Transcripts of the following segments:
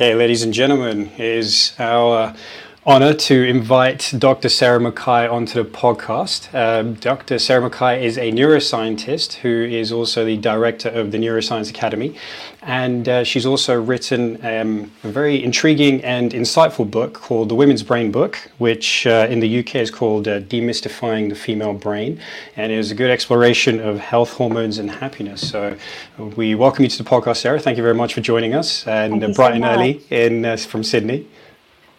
Okay, ladies and gentlemen, is our uh, honor to invite Dr. Sarah McKay onto the podcast. Um, Dr. Sarah McKay is a neuroscientist who is also the director of the Neuroscience Academy, and uh, she's also written um, a very intriguing and insightful book called The Women's Brain Book, which uh, in the UK is called uh, Demystifying the Female Brain, and it is a good exploration of health, hormones, and happiness. So we welcome you to the podcast, Sarah. Thank you very much for joining us, and bright so and early in uh, from Sydney.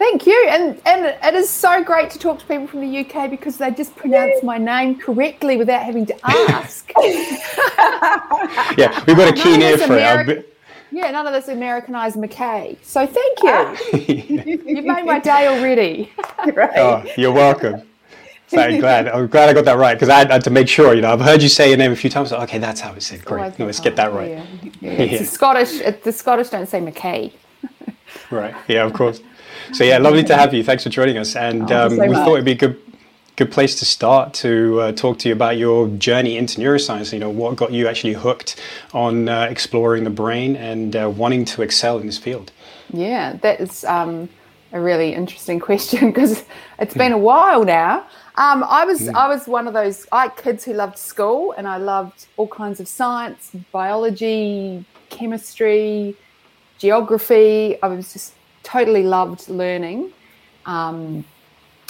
Thank you, and and it is so great to talk to people from the UK because they just pronounce my name correctly without having to ask. yeah, we've got a keen ear for it. Yeah, none of this Americanized McKay. So thank you. Ah. You've made my day already. right. Oh, you're welcome. So I'm glad. I'm glad I got that right because I had to make sure. You know, I've heard you say your name a few times. So, okay, that's how it's said. Great. No, let's get that right. Yeah. Yeah. It's Scottish. It, the Scottish don't say McKay. right. Yeah. Of course. So yeah, lovely to have you. Thanks for joining us. And oh, um, so we much. thought it'd be a good good place to start to uh, talk to you about your journey into neuroscience. You know, what got you actually hooked on uh, exploring the brain and uh, wanting to excel in this field? Yeah, that is um, a really interesting question because it's been a while now. Um, I was mm. I was one of those I kids who loved school and I loved all kinds of science, biology, chemistry, geography. I was just totally loved learning, um,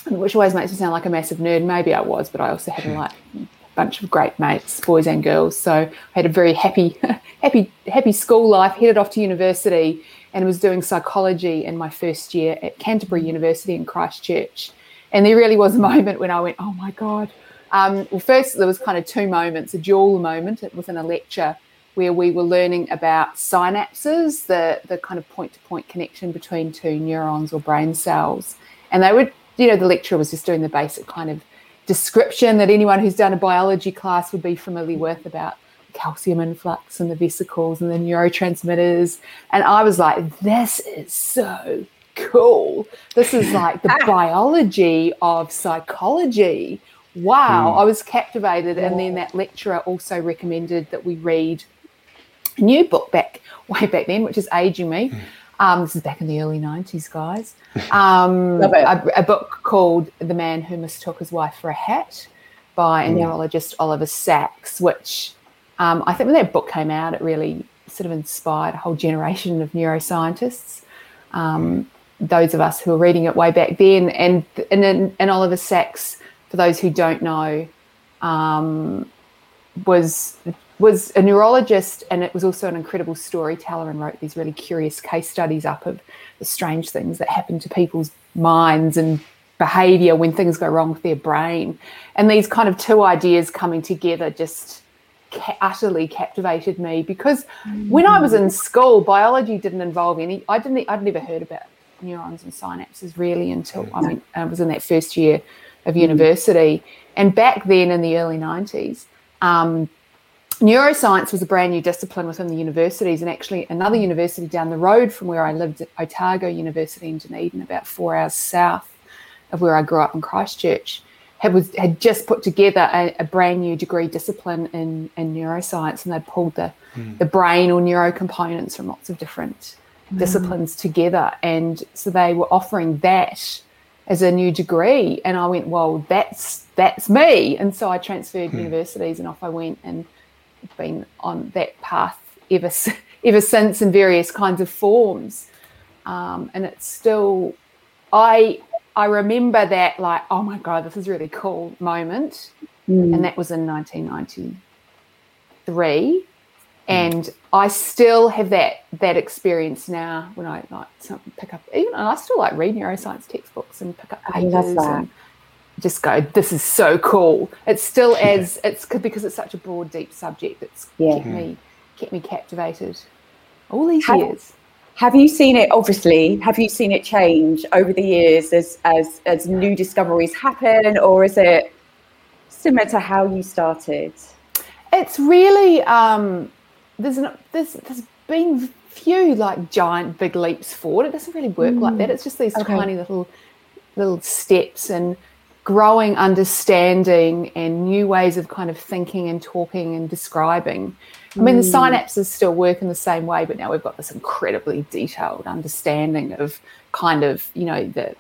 which always makes me sound like a massive nerd. Maybe I was, but I also had like a bunch of great mates, boys and girls. So I had a very happy, happy, happy school life. Headed off to university and was doing psychology in my first year at Canterbury University in Christchurch. And there really was a moment when I went, "Oh my god." Um, well, first there was kind of two moments: a dual moment within a lecture where we were learning about synapses, the, the kind of point to point connection between two neurons or brain cells. And they would, you know, the lecturer was just doing the basic kind of description that anyone who's done a biology class would be familiar with about calcium influx and the vesicles and the neurotransmitters. And I was like, this is so cool. This is like the biology of psychology. Wow, mm. I was captivated. And then that lecturer also recommended that we read a new book back way back then, which is aging me. Um, this is back in the early 90s, guys. Um, a, a, book called The Man Who Mistook His Wife for a Hat by a hmm. neurologist, Oliver Sacks, which um, I think when that book came out, it really sort of inspired a whole generation of neuroscientists. Um, those of us who were reading it way back then. And, and, and Oliver Sacks, for those who don't know, um, was was a neurologist and it was also an incredible storyteller and wrote these really curious case studies up of the strange things that happen to people's minds and behavior when things go wrong with their brain. And these kind of two ideas coming together just ca- utterly captivated me because mm. when I was in school, biology didn't involve any, I didn't, I'd never heard about neurons and synapses really until I mean, I was in that first year of mm. university. And back then in the early 90s, um, neuroscience was a brand new discipline within the universities, and actually another university down the road from where I lived, at Otago University in Dunedin, about four hours south of where I grew up in Christchurch, had was had just put together a, a brand new degree discipline in, in neuroscience, and they'd pulled the mm. the brain or neuro components from lots of different mm. disciplines together, and so they were offering that as a new degree, and I went, well, that's that's me, and so I transferred mm. universities, and off I went and been on that path ever ever since in various kinds of forms, um, and it's still. I I remember that like oh my god this is really cool moment, mm. and that was in 1993, mm. and I still have that that experience now when I like pick up even and I still like read neuroscience textbooks and pick up pages. I love that just go, this is so cool. It's still as it's because it's such a broad, deep subject. It's yeah. kept me kept me captivated all these have, years. Have you seen it? Obviously, have you seen it change over the years as as as new discoveries happen, or is it similar to how you started? It's really um, there's an, there's there's been few like giant big leaps forward. It doesn't really work mm. like that. It's just these okay. tiny little little steps and growing understanding and new ways of kind of thinking and talking and describing. I mean, the synapses still work in the same way, but now we've got this incredibly detailed understanding of kind of, you know, that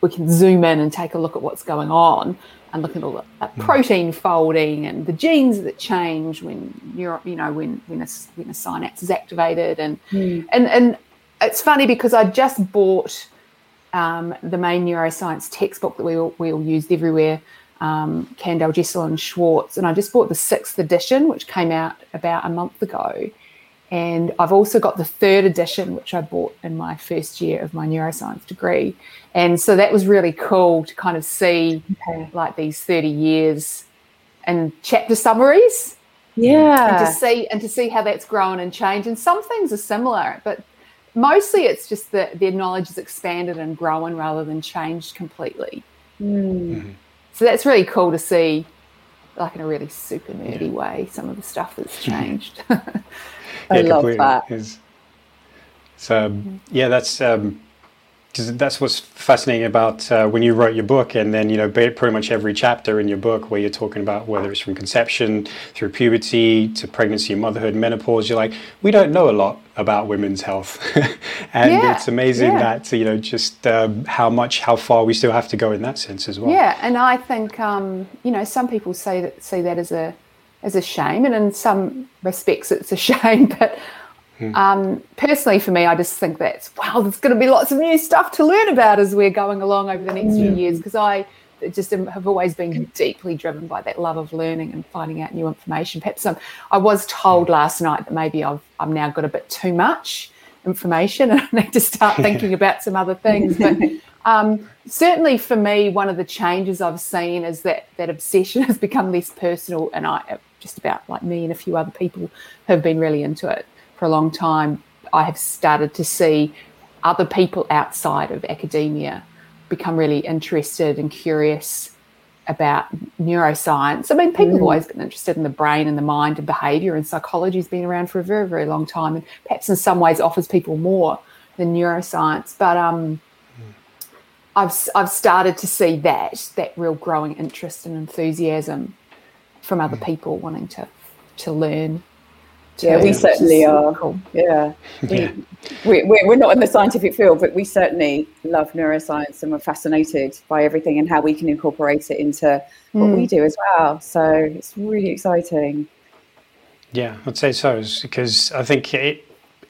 we can zoom in and take a look at what's going on and look at all the uh, protein folding and the genes that change when you're, you know, when when a, when a synapse is activated, and Mm. and and it's funny because I just bought um, the main neuroscience textbook that we all, we all used everywhere, um, Kandel, Jessell and Schwartz, and I just bought the sixth edition, which came out about a month ago. And I've also got the third edition, which I bought in my first year of my neuroscience degree. And so that was really cool to kind of see Okay. like these 30 years and chapter summaries Yeah. and to see and to see how that's grown and changed. And some things are similar, but mostly it's just that their knowledge is expanded and grown rather than changed completely. Mm. So that's really cool to see, like in a really super nerdy way, some of the stuff that's changed. I love completely. that. Is- So um, yeah, that's um, 'cause that's what's fascinating about uh, when you wrote your book, and then you know pretty much every chapter in your book where you're talking about whether it's from conception through puberty to pregnancy, and motherhood, menopause. You're like, we don't know a lot about women's health, and Yeah, it's amazing yeah. that you know just um, how much, how far we still have to go in that sense as well. Yeah, and I think um, you know some people say that see that as a as a shame, and in some respects it's a shame. But um, personally, for me, I just think that wow. There's going to be lots of new stuff to learn about as we're going along over the next few years because I just am, have always been deeply driven by that love of learning and finding out new information. Perhaps um, I was told last night that maybe I've I've now got a bit too much information and I need to start thinking about some other things. But um, certainly for me, one of the changes I've seen is that that obsession has become less personal, and I just about like me and a few other people have been really into it for a long time. I have started to see other people outside of academia become really interested and curious about neuroscience. I mean, people have mm. always been interested in the brain and the mind and behavior, and psychology has been around for a very, very long time, and perhaps in some ways offers people more than neuroscience. But um, mm. I've I've started to see that that real growing interest and enthusiasm from other mm. people wanting to to learn. Yeah, we certainly are. Cool. Yeah. We, Yeah. we, we're, we're not in the scientific field, but we certainly love neuroscience and we're fascinated by everything and how we can incorporate it into what we mm. do as well. So it's really exciting. Yeah, I'd say so because I think it,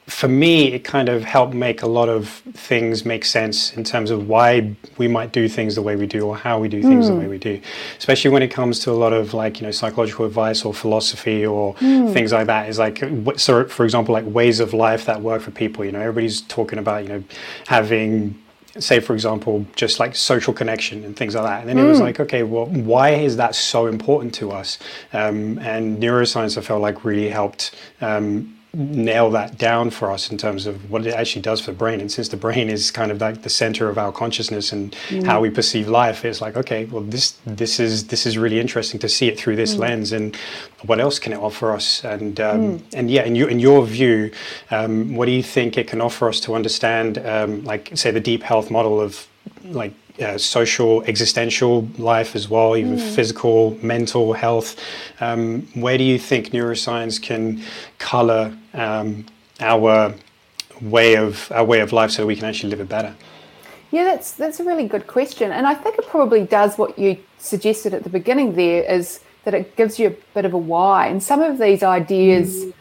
for me, it kind of helped make a lot of things make sense in terms of why we might do things the way we do or how we do things the way we do. Especially when it comes to a lot of like, you know, psychological advice or philosophy or things like that. Is like, so for example, like ways of life that work for people, you know, everybody's talking about, you know, having say for example just like social connection and things like that. And then it was like okay well why is that so important to us? Um, and neuroscience i felt like really helped um, nail that down for us in terms of what it actually does for the brain. And since the brain is kind of like the center of our consciousness and how we perceive life it's like okay well this this is this is really interesting to see it through this lens. And what else can it offer us? And um, and yeah in your in your view um, what do you think it can offer us to understand um, like say the deep health model of like uh, social existential life as well even physical mental health um, where do you think neuroscience can color um, our way of our way of life so we can actually live it better Yeah, that's that's a really good question, and I think it probably does what you suggested at the beginning. There is that it gives you a bit of a why, and some of these ideas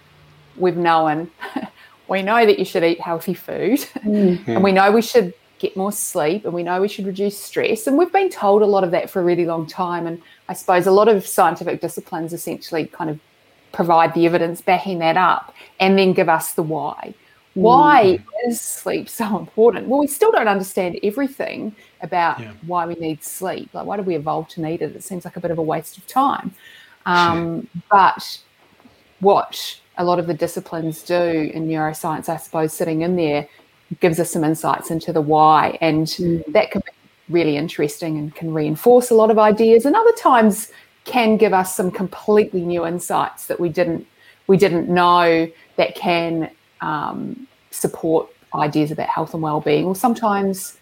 we've known. we know that you should eat healthy food, and we know we should get more sleep, and we know we should reduce stress, and we've been told a lot of that for a really long time. And I suppose a lot of scientific disciplines essentially kind of provide the evidence backing that up, and then give us the why. Why is sleep so important? Well, we still don't understand everything about Yeah. why we need sleep. Like, why did we evolve to need it? It seems like a bit of a waste of time. Um, but what a lot of the disciplines do in neuroscience, I suppose, sitting in there, gives us some insights into the why, and that can be really interesting and can reinforce a lot of ideas. And other times can give us some completely new insights that we didn't we didn't know that can um, support ideas about health and well-being, or sometimes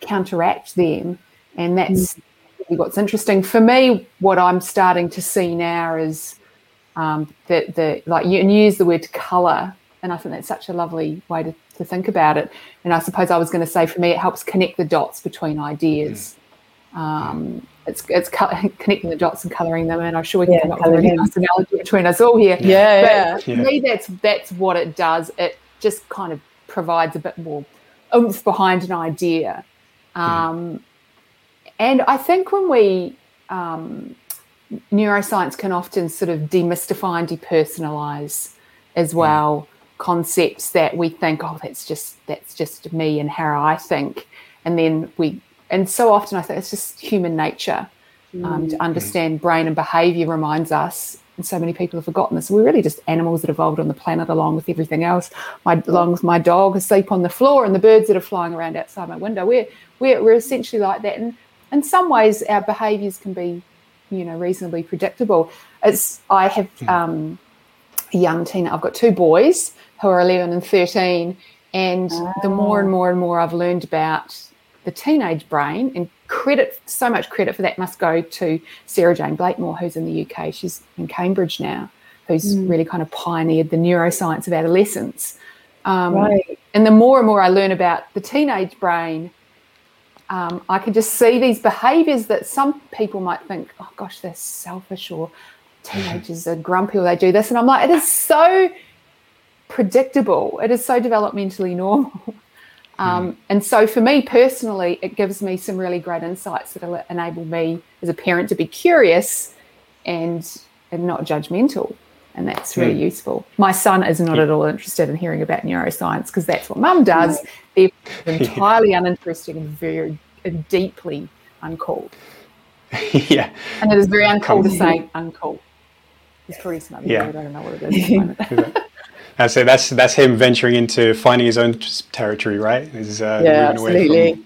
counteract them. And that's really what's interesting for me. What I'm starting to see now is Um, the, the like you and use the word color, and I think that's such a lovely way to, to think about it. And I suppose I was going to say for me, it helps connect the dots between ideas. Mm. Um, it's it's connecting the dots and colouring them, and I'm sure we can yeah, come up with a really nice analogy between us all here. Yeah, yeah. For me, that's that's what it does. It just kind of provides a bit more oomph behind an idea. Um, and I think when we um, neuroscience can often sort of demystify and depersonalize as hmm. well concepts that we think, oh, that's just that's just me and how I think, and then we and so often I think it's just human nature um, to mm. understand brain and behavior reminds us and so many people have forgotten this. We're really just animals that evolved on the planet along with everything else. My along with my dog asleep on the floor and the birds that are flying around outside my window. We're we're, we're essentially like that. And in some ways our behaviors can be, you know, reasonably predictable. It's I have hmm. um, a young teen. I've got two boys who are eleven and thirteen. And oh. the more and more and more I've learned about the teenage brain, and credit so much credit for that must go to Sarah-Jayne Blakemore, who's in the UK. She's in Cambridge now, who's mm. really kind of pioneered the neuroscience of adolescence. Um, right. And the more and more I learn about the teenage brain, um, I can just see these behaviors that some people might think, oh gosh, they're selfish or teenagers are grumpy or they do this. And I'm like, it is so predictable. It is so developmentally normal. Um, mm. And so, for me personally, it gives me some really great insights that enable me as a parent to be curious and and not judgmental, and that's really mm. useful. My son is not yeah. at all interested in hearing about neuroscience because that's what mum does. They're entirely uninteresting and very and deeply uncool. yeah, and it is very uncool to say uncool. It's pretty smart. Yeah, I don't know what it is. I say that's that's him venturing into finding his own territory, right? Is uh, yeah, absolutely. From,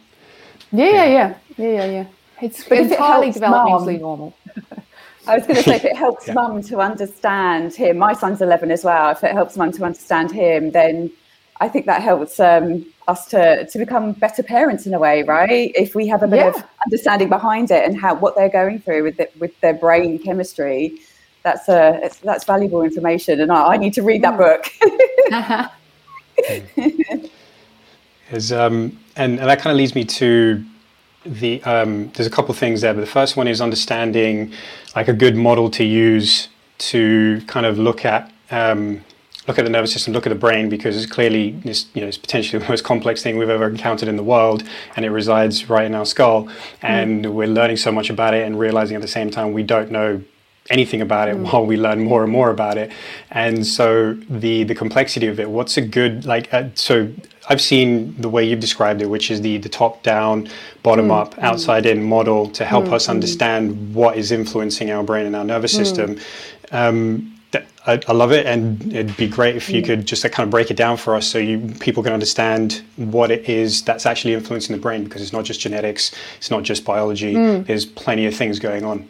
yeah, yeah, yeah, yeah, yeah, yeah. It's but entirely it developmentally normal. I was going to say, if it helps yeah. mum to understand him, my son's 11 as well. If it helps mum to understand him, then I think that helps um, us to, to become better parents in a way, right? If we have a bit yeah. of understanding behind it and how what they're going through with it, with their brain chemistry, that's a that's valuable information, and I, I need to read that book. Is um, and, and that kind of leads me to the um, there's a couple of things there, but the first one is understanding like a good model to use to kind of look at um, look at the nervous system, look at the brain, because it's clearly this, you know, it's potentially the most complex thing we've ever encountered in the world, and it resides right in our skull. And mm. we're learning so much about it, and realizing at the same time we don't know anything about it mm. while we learn more and more about it and so the the complexity of it what's a good like uh, so i've seen the way you've described it which is the the top down bottom mm. up mm. outside in model to help mm. us mm. understand what is influencing our brain and our nervous mm. system um, I, I, love it, and it'd be great if you could just kind of break it down for us, so you people can understand what it is that's actually influencing the brain, because it's not just genetics, it's not just biology. There's plenty of things going on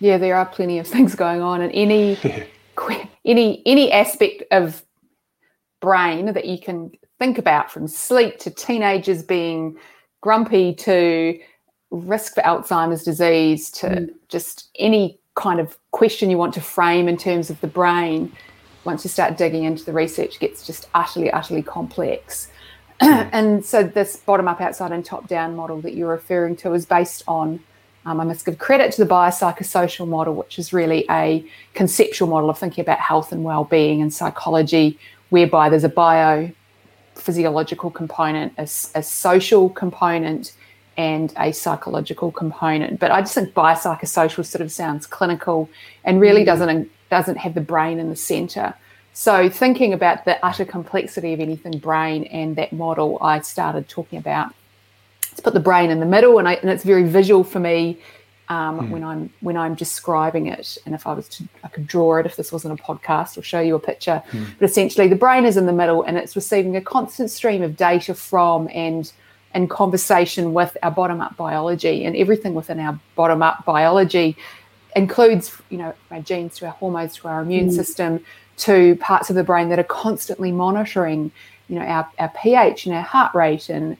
yeah, there are plenty of things going on, and any any any aspect of brain that you can think about, from sleep to teenagers being grumpy to risk for Alzheimer's disease to mm. just any kind of question you want to frame in terms of the brain. Once you start digging into the research, gets just utterly, utterly complex. Mm. and so this bottom up, outside, and top down model that you're referring to is based on um, I must give credit to the biopsychosocial model, which is really a conceptual model of thinking about health and well-being and psychology, whereby there's a biophysiological component, a, a social component, and a psychological component. But I just think biopsychosocial sort of sounds clinical and really mm. doesn't doesn't have the brain in the centre. So thinking about the utter complexity of anything brain and that model, I started talking about to put the brain in the middle, and, I, and it's very visual for me um, mm. when I'm when I'm describing it. And if I was to, I could draw it if this wasn't a podcast or show you a picture. Mm. But essentially, the brain is in the middle, and it's receiving a constant stream of data from and and conversation with our bottom up biology, and everything within our bottom up biology includes, you know, our genes to our hormones to our immune mm. system to parts of the brain that are constantly monitoring, you know, our, our pH and our heart rate and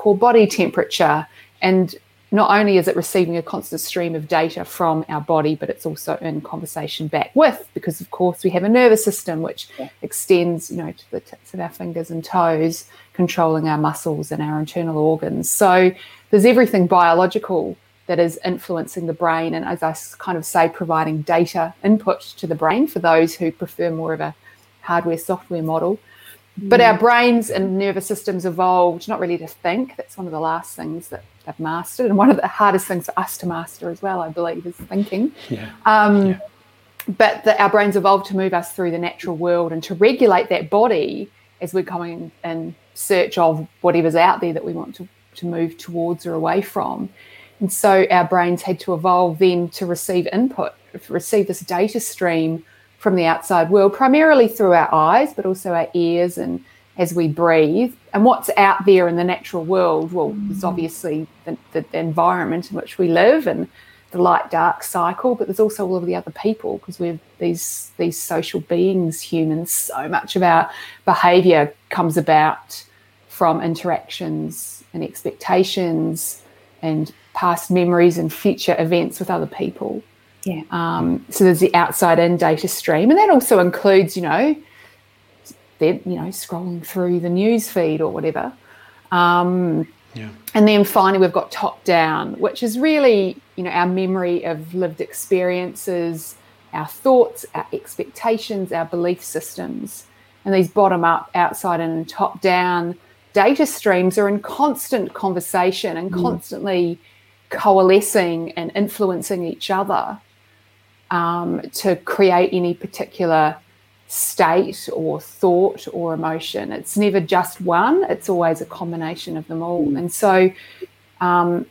core body temperature and not only is it receiving a constant stream of data from our body, but it's also in conversation back with, because of course we have a nervous system which yeah. extends, you know, to the tips of our fingers and toes, controlling our muscles and our internal organs. So there's everything biological that is influencing the brain, and as I kind of say, providing data input to the brain for those who prefer more of a hardware software model. But our mm. brains and nervous systems evolved not really to think. That's one of the last things that they've mastered, and one of the hardest things for us to master as well, I believe, is thinking. Yeah. Um, yeah. But the, our brains evolved to move us through the natural world and to regulate that body as we're going in search of whatever's out there that we want to, to move towards or away from. And so our brains had to evolve then to receive input, receive this data stream from the outside world, primarily through our eyes, but also our ears and as we breathe. And what's out there in the natural world, well, it's mm. obviously the, the, the environment in which we live and the light dark cycle, but there's also all of the other people because we're these these social beings, humans. So much of our behaviour comes about from interactions and expectations and past memories and future events with other people. Yeah. Um, so there's the outside in data stream, and that also includes, you know, you know, scrolling through the news feed or whatever. Um, yeah. And then finally, we've got top down, which is really, you know, our memory of lived experiences, our thoughts, our expectations, our belief systems. And these bottom up, outside, in, and top down data streams are in constant conversation and mm. constantly coalescing and influencing each other um, to create any particular state or thought or emotion. It's never just one, it's always a combination of them all. And so um,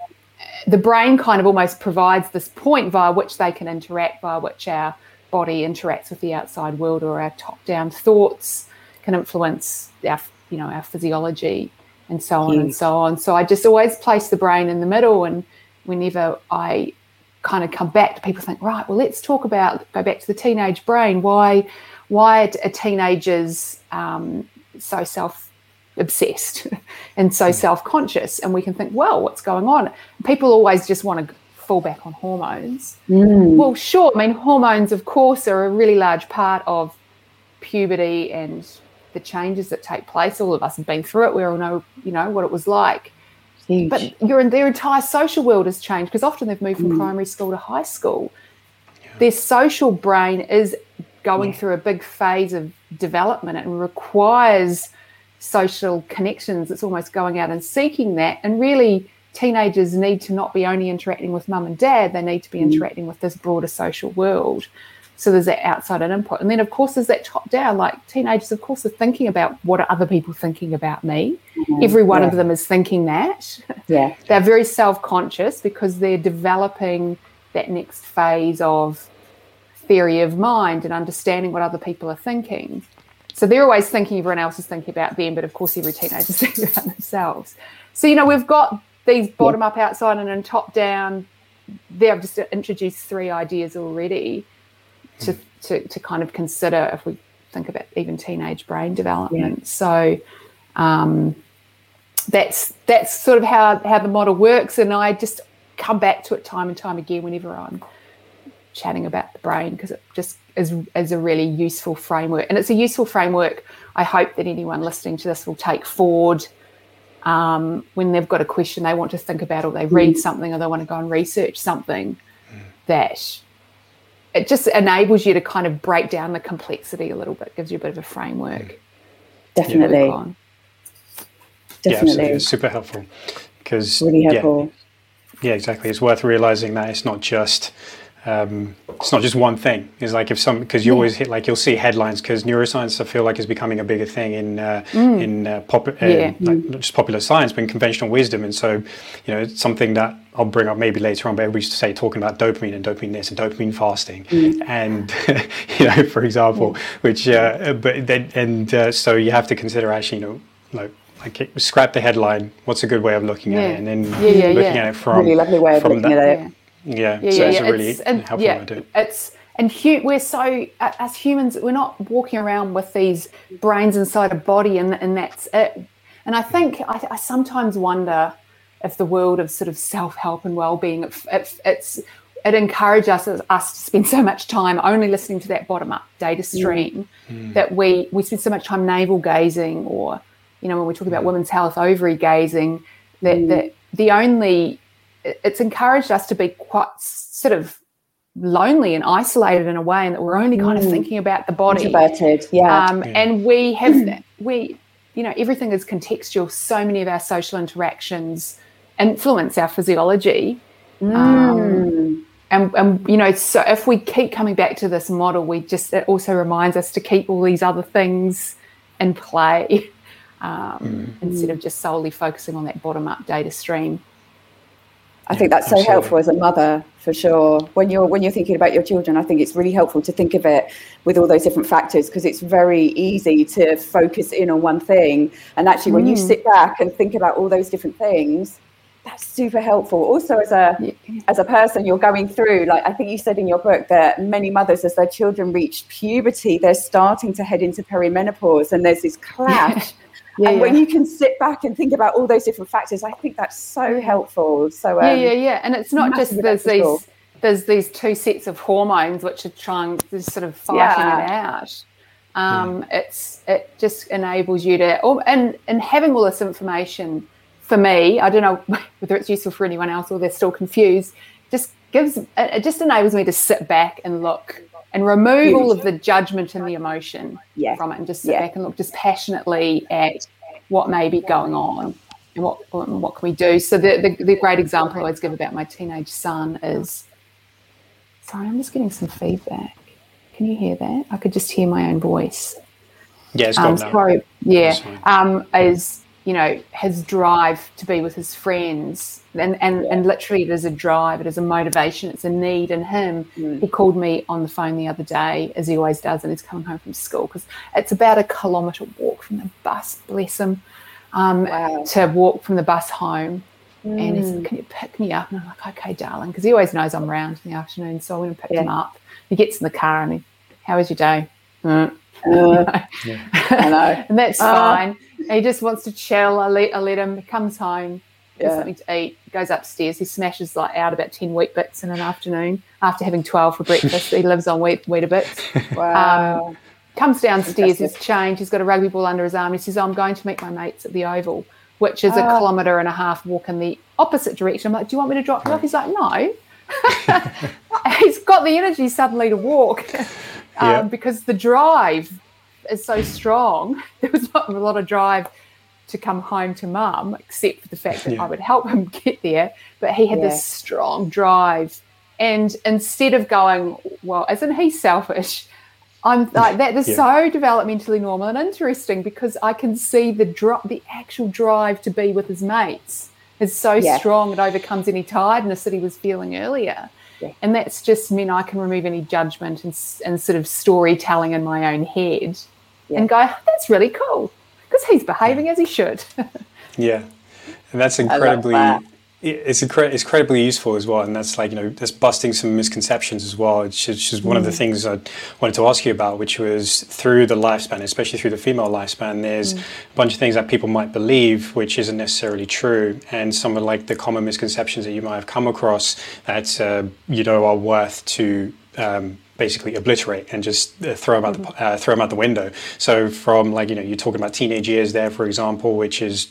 the brain kind of almost provides this point via which they can interact, via which our body interacts with the outside world or our top down thoughts can influence our, you know, our physiology and so on and so on. So I just always place the brain in the middle and whenever I kind of come back to people think right well let's talk about go back to the teenage brain. Why why are teenagers um, so self obsessed and so hmm. self conscious and we can think well what's going on? People always just want to fall back on hormones. Mm. well sure i mean hormones of course are a really large part of puberty and the changes that take place. All of us have been through it. We all know you know what it was like Huge. But your their entire social world has changed because often they've moved from mm. primary school to high school. Yeah. Their social brain is going yeah. through a big phase of development and requires social connections. It's almost going out and seeking that. And really, teenagers need to not be only interacting with mum and dad, they need to be mm. interacting with this broader social world. So there's that outside and input. And then, of course, there's that top down. Like teenagers, of course, are thinking about what are other people thinking about me. Mm-hmm. Every one yeah. of them is thinking that. Yeah. they're very self conscious because they're developing that next phase of theory of mind and understanding what other people are thinking. So they're always thinking everyone else is thinking about them, but of course, every teenager is thinking about themselves. So, you know, we've got these bottom up, outside, and then top down. There, I've just introduced three ideas already to, to, to kind of consider if we think about even teenage brain development. Yeah. So um, that's that's sort of how how the model works, and I just come back to it time and time again whenever I'm chatting about the brain because it just is, is a really useful framework, and it's a useful framework. I hope that anyone listening to this will take forward um, when they've got a question they want to think about, or they read mm. something, or they want to go and research something mm. that it just enables you to kind of break down the complexity a little bit, gives you a bit of a framework. Mm. Definitely. Definitely. Yeah, it's super helpful because really helpful. Yeah, yeah, exactly. It's worth realizing that it's not just um, it's not just one thing. It's like if some because you yeah. always hit like you'll see headlines because neuroscience I feel like is becoming a bigger thing in uh, mm. in uh, pop uh, yeah. like mm. not just popular science but in conventional wisdom. And so you know it's something that I'll bring up maybe later on. But we used to say talking about dopamine and dopamine this and dopamine fasting mm. and you know for example, yeah. which uh, but then and uh, so you have to consider actually you know like like scrap the headline. What's a good way of looking at it, and then yeah, looking at it from really lovely way of looking that, at it yeah, yeah, so yeah, it's a really it's, and, helpful yeah, idea. It's and hu- we're so as humans, we're not walking around with these brains inside a body, and and that's it. And I think I, I sometimes wonder if the world of sort of self-help and well-being it, it, it's it encourages us, us to spend so much time only listening to that bottom-up data stream mm. that we we spend so much time navel gazing or you know when we talk about women's health ovary gazing that, mm. that the only it's encouraged us to be quite sort of lonely and isolated in a way and that we're only kind of mm. thinking about the body introverted yeah. Um, yeah. and we have we you know everything is contextual so many of our social interactions influence our physiology. Mm. Um, and, and you know, so if we keep coming back to this model, we just it also reminds us to keep all these other things in play um, mm. instead of just solely focusing on that bottom up data stream. I think that's so helpful as a mother for sure. When you're when you're thinking about your children, I think it's really helpful to think of it with all those different factors because it's very easy to focus in on one thing. And actually, when mm. you sit back and think about all those different things, that's super helpful also as a as a person you're going through like i think you said in your book that many mothers as their children reach puberty they're starting to head into perimenopause and there's this clash yeah, and yeah. when you can sit back and think about all those different factors i think that's so helpful. So um, yeah yeah. Yeah and it's not just there's these there's these two sets of hormones which are trying to sort of fighting yeah. it out. Um, it's it just enables you to and and having all this information for me, I don't know whether it's useful for anyone else or they're still confused, just gives it just enables me to sit back and look and remove all of the judgment and the emotion yeah. from it and just sit yeah. back and look just passionately at what may be going on and what what can we do. So the, the, the great example I always give about my teenage son is sorry, I'm just getting some feedback. Can you hear that? I could just hear my own voice. Yeah, it's um, sorry. Yeah, um, is you know, his drive to be with his friends. And, and, and literally, it is a drive, it is a motivation, it's a need in him. Mm. He called me on the phone the other day, as he always does, and he's coming home from school because it's about a kilometre walk from the bus, bless him, um, wow. to walk from the bus home. Mm. And he said. Can you pick me up? And I'm like, Okay, darling, because he always knows I'm around in the afternoon. So I went and picked yeah. him up. He gets in the car and he, How was your day? Mm. Uh, yeah. I know. and that's uh, fine he just wants to chill. I let, I let him. He comes home, yeah. something to eat, goes upstairs. He smashes like out about ten Weet-Bix in an afternoon after having twelve for breakfast. he lives on wheat Weet-Bix. Wow. Um, comes downstairs. He's changed. He's got a rugby ball under his arm. He says, "I'm going to meet my mates at the Oval." Which is a ah. kilometre and a half walk in the opposite direction. I'm like, do you want me to drop you off? He's like, no. He's got the energy suddenly to walk um, yeah. because the drive is so strong. There was not a lot of drive to come home to mum, except for the fact that yeah. I would help him get there. But he had yeah. this strong drive. And instead of going, well, isn't he selfish? I'm like that is yeah. so developmentally normal and interesting because I can see the drop, the actual drive to be with his mates is so strong it overcomes any tiredness that he was feeling earlier. Yeah. And that's just mean I can remove any judgment and, and sort of storytelling in my own head yeah. and go, that's really cool because he's behaving yeah. as he should. yeah, and that's incredibly. That. It's, incre- it's incredibly useful as well, and that's like you know, just busting some misconceptions as well. It's just, it's just one mm. of the mm. things I wanted to ask you about, which was through the lifespan, especially through the female lifespan. There's mm. a bunch of things that people might believe, which isn't necessarily true, and some of like the common misconceptions that you might have come across that uh, you know are worth to um, basically obliterate and just uh, throw them out the mm-hmm. uh, throw them out the window. So from like you know you're talking about teenage years there, for example, which is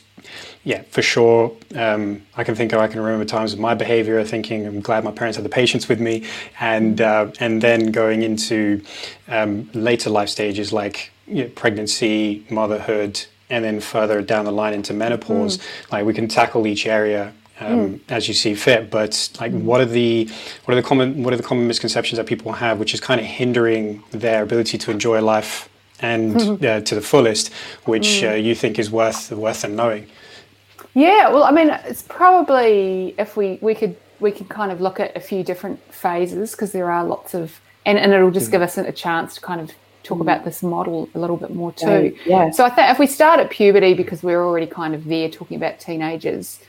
yeah for sure. Um, I can think of I can remember times of my behavior, thinking I'm glad my parents had the patience with me, and mm-hmm. uh, and then going into um, later life stages like you know, pregnancy, motherhood, and then further down the line into menopause. Mm. Like we can tackle each area um, mm. as you see fit. But like, mm. what are the what are the common what are the common misconceptions that people have, which is kind of hindering their ability to enjoy life and uh, to the fullest, which mm. uh, you think is worth worth them knowing? Yeah, well, I mean, it's probably if we we could we could kind of look at a few different phases because there are lots of and, and it'll just mm. give us a chance to kind of talk about this model a little bit more too. Yeah, yeah. So I think if we start at puberty because we're already kind of there talking about teenagers,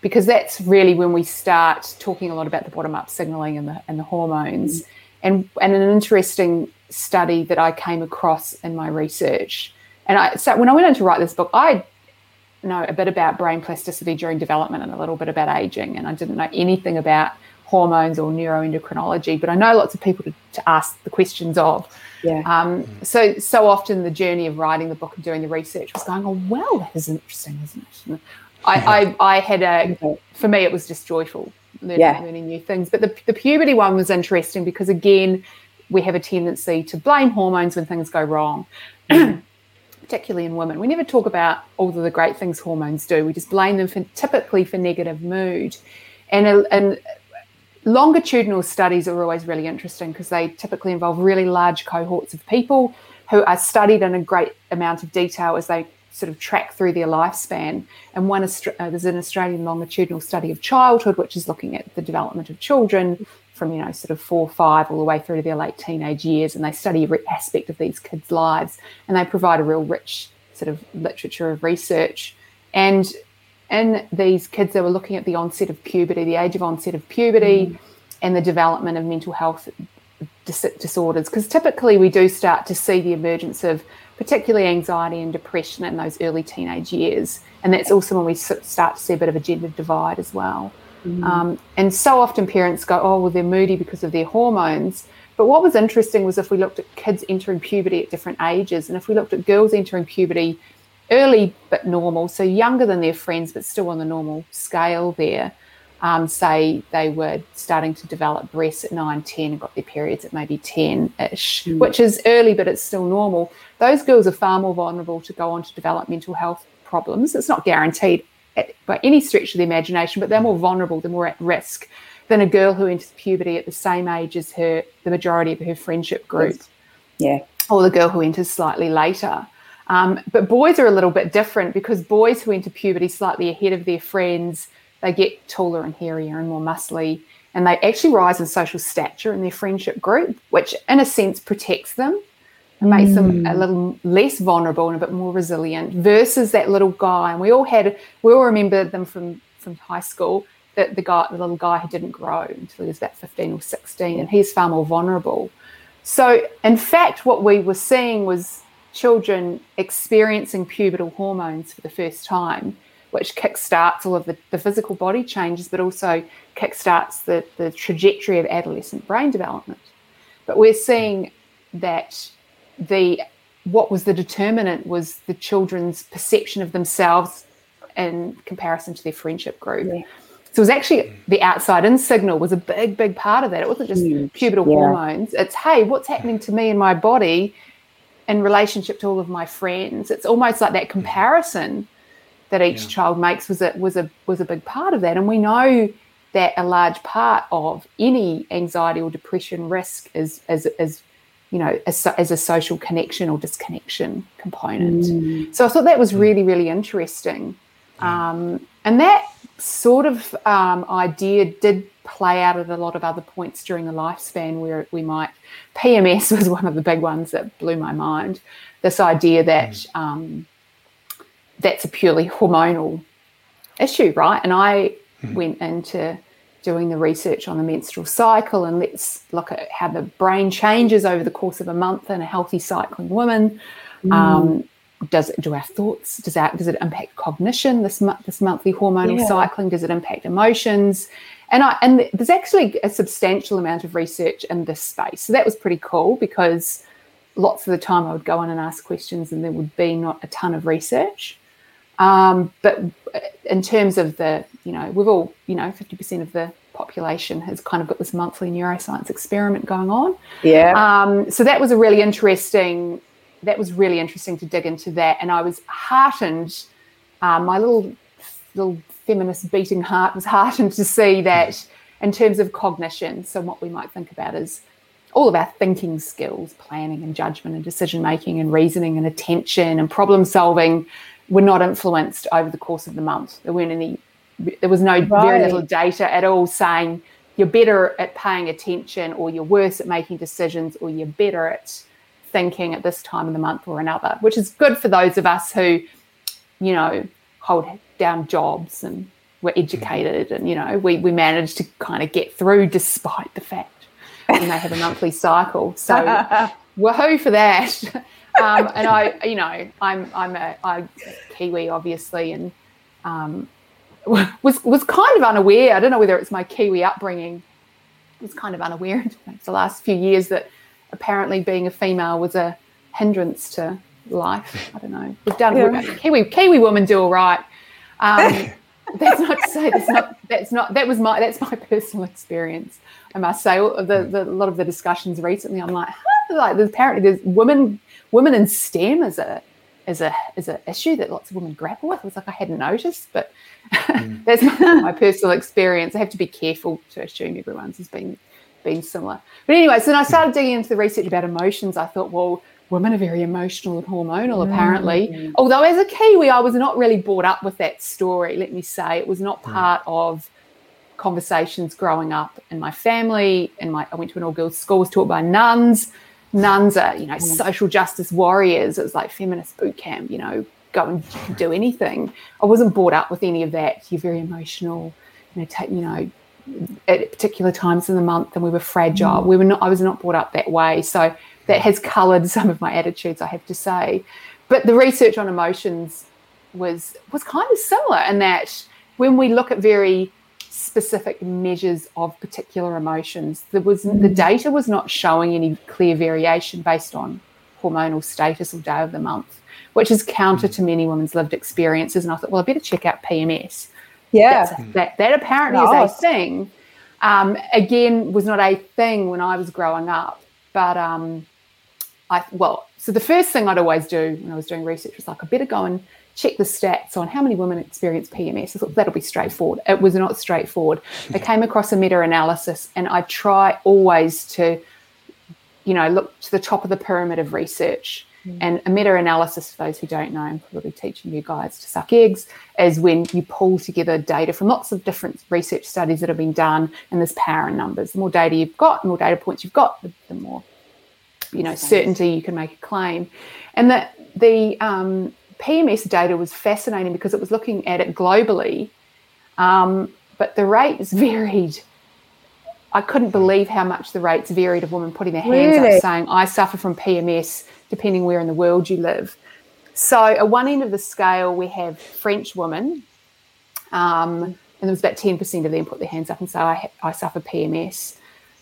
because that's really when we start talking a lot about the bottom up signaling and the, and the hormones. Mm. And, and an interesting study that I came across in my research. And I, so when I went in to write this book, I know a bit about brain plasticity during development and a little bit about aging, and I didn't know anything about hormones or neuroendocrinology, but I know lots of people to, to ask the questions of. Yeah. Um, so so often the journey of writing the book and doing the research was going, oh well, that is interesting, isn't it? I, I, I had a for me it was just joyful learning, yeah. learning new things. But the, the puberty one was interesting because again, we have a tendency to blame hormones when things go wrong. Mm. particularly in women. We never talk about all of the great things hormones do. We just blame them for typically for negative mood. And, uh, and longitudinal studies are always really interesting because they typically involve really large cohorts of people who are studied in a great amount of detail as they sort of track through their lifespan. And one uh, there's an Australian longitudinal study of childhood, which is looking at the development of children from you know sort of four, five, all the way through to their late teenage years, and they study every aspect of these kids' lives, and they provide a real rich sort of literature of research. And in these kids, they were looking at the onset of puberty, the age of onset of puberty, mm. and the development of mental health dis- disorders. Because typically, we do start to see the emergence of particularly anxiety and depression in those early teenage years, and that's also when we start to see a bit of a gender divide as well. Mm. Um, and so often parents go, oh, well, they're moody because of their hormones. But what was interesting was if we looked at kids entering puberty at different ages, and if we looked at girls entering puberty early but normal, so younger than their friends, but still on the normal scale there, um, say they were starting to develop breasts at 9, 10, and got their periods at maybe 10 ish, mm. which is early, but it's still normal. Those girls are far more vulnerable to go on to develop mental health problems. It's not guaranteed by any stretch of the imagination, but they're more vulnerable, they're more at risk than a girl who enters puberty at the same age as her, the majority of her friendship group. Yeah. Or the girl who enters slightly later. Um, but boys are a little bit different because boys who enter puberty slightly ahead of their friends, they get taller and hairier and more muscly, and they actually rise in social stature in their friendship group, which in a sense protects them it makes them a mm. little less vulnerable and a bit more resilient versus that little guy. And we all had, we all remember them from, from high school, that the guy, the little guy who didn't grow until he was about 15 or 16, and he's far more vulnerable. So, in fact, what we were seeing was children experiencing pubertal hormones for the first time, which kickstarts all of the, the physical body changes, but also kickstarts the, the trajectory of adolescent brain development. But we're seeing that the what was the determinant was the children's perception of themselves in comparison to their friendship group. Yeah. So it was actually the outside in signal was a big, big part of that. It wasn't just pubertal yeah. hormones. It's hey, what's happening to me in my body in relationship to all of my friends. It's almost like that mm-hmm. comparison that each yeah. child makes was a was a was a big part of that. And we know that a large part of any anxiety or depression risk is is is you know, as, as a social connection or disconnection component. Mm. So I thought that was really, really interesting. Um, and that sort of um, idea did play out at a lot of other points during the lifespan where we might, PMS was one of the big ones that blew my mind. This idea that mm. um, that's a purely hormonal issue, right? And I mm. went into doing the research on the menstrual cycle and let's look at how the brain changes over the course of a month in a healthy cycling woman. Mm. Um, does it do our thoughts? Does that does it impact cognition? This this monthly hormonal yeah. cycling does it impact emotions? And I and there's actually a substantial amount of research in this space. So that was pretty cool because lots of the time I would go in and ask questions and there would be not a ton of research. Um, but in terms of the, you know, we've all, you know, 50% of the population has kind of got this monthly neuroscience experiment going on. Yeah. Um, so that was a really interesting, that was really interesting to dig into that. And I was heartened, um, my little, little feminist beating heart was heartened to see that in terms of cognition, so what we might think about is all of our thinking skills, planning and judgment and decision making and reasoning and attention and problem solving were not influenced over the course of the month. There weren't any, there was no right. very little data at all saying you're better at paying attention or you're worse at making decisions or you're better at thinking at this time of the month or another, which is good for those of us who, you know, hold down jobs and we're mm. educated and, you know, we, we manage to kind of get through despite the fact we may have a monthly cycle. So woohoo for that. Um, and I, you know, I'm I'm a, a Kiwi, obviously, and um, was was kind of unaware. I don't know whether it's my Kiwi upbringing. Was kind of unaware the last few years that apparently being a female was a hindrance to life. I don't know. We've done yeah. Kiwi Kiwi women do all right. Um, that's not to say that's not that's not that was my that's my personal experience. I must say, the, the a lot of the discussions recently, I'm like, huh? Like there's apparently there's women women in STEM is a as a as an issue that lots of women grapple with. It's like I hadn't noticed, but mm. that's my, personal experience. I have to be careful to assume everyone's has been been similar. But anyway, so then I started digging into the research about emotions. I thought, well, women are very emotional and hormonal, apparently. Mm. Although as a Kiwi, I was not really brought up with that story. Let me say, it was not part mm. of conversations growing up in my family. And my I went to an all girls school, was taught by nuns. Nuns are, you know, mm. social justice warriors. It was like feminist boot camp, you know, go and do anything. I wasn't brought up with any of that. You're very emotional, you know, take, you know, at particular times in the month and we were fragile. Mm. We were not I was not brought up that way. So that has coloured some of my attitudes, I have to say. But the research on emotions was was kind of similar in that when we look at very specific measures of particular emotions, there was mm. the data was not showing any clear variation based on hormonal status or day of the month, which is counter mm. to many women's lived experiences. And I thought, well, I better check out PMS. Yeah, a, that that apparently is a thing. Um, again, was not a thing when I was growing up, but um, I well, so the first thing I'd always do when I was doing research was like, I better go and check the stats on how many women experience PMS. I thought that'll be straightforward. It was not straightforward. I came across a meta-analysis, and I try always to, you know, look to the top of the pyramid of research. Mm. And a meta-analysis, for those who don't know, I'm probably teaching you guys to suck eggs, is when you pull together data from lots of different research studies that have been done, and there's power in numbers. The more data you've got, the more data points you've got, the, the more you know certainty you can make a claim and that the um, pms data was fascinating because it was looking at it globally um, but the rates varied. I couldn't believe how much the rates varied of women putting their hands really? up saying i suffer from pms depending where in the world you live. So at one end of the scale we have french women um, and there was about 10% of them put their hands up and say i, I suffer pms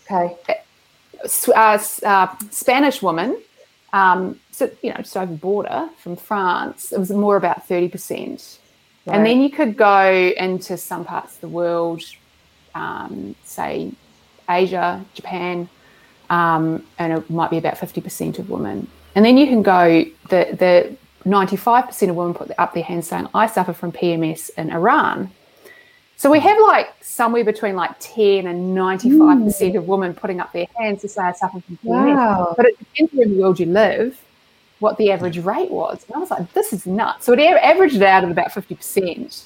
okay. Uh, uh, Spanish woman, um, so you know, just over border from France. It was more about thirty percent, right. and then you could go into some parts of the world, um, say Asia, Japan, um, and it might be about fifty percent of women. And then you can go the the ninety five percent of women put up their hands saying, "I suffer from PMS in Iran." So we have like somewhere between like 10 and 95% mm. of women putting up their hands to say I suffer from PMS. Wow. But it depends where in the world you live, what the average rate was. And I was like, this is nuts. So it averaged out at about 50%,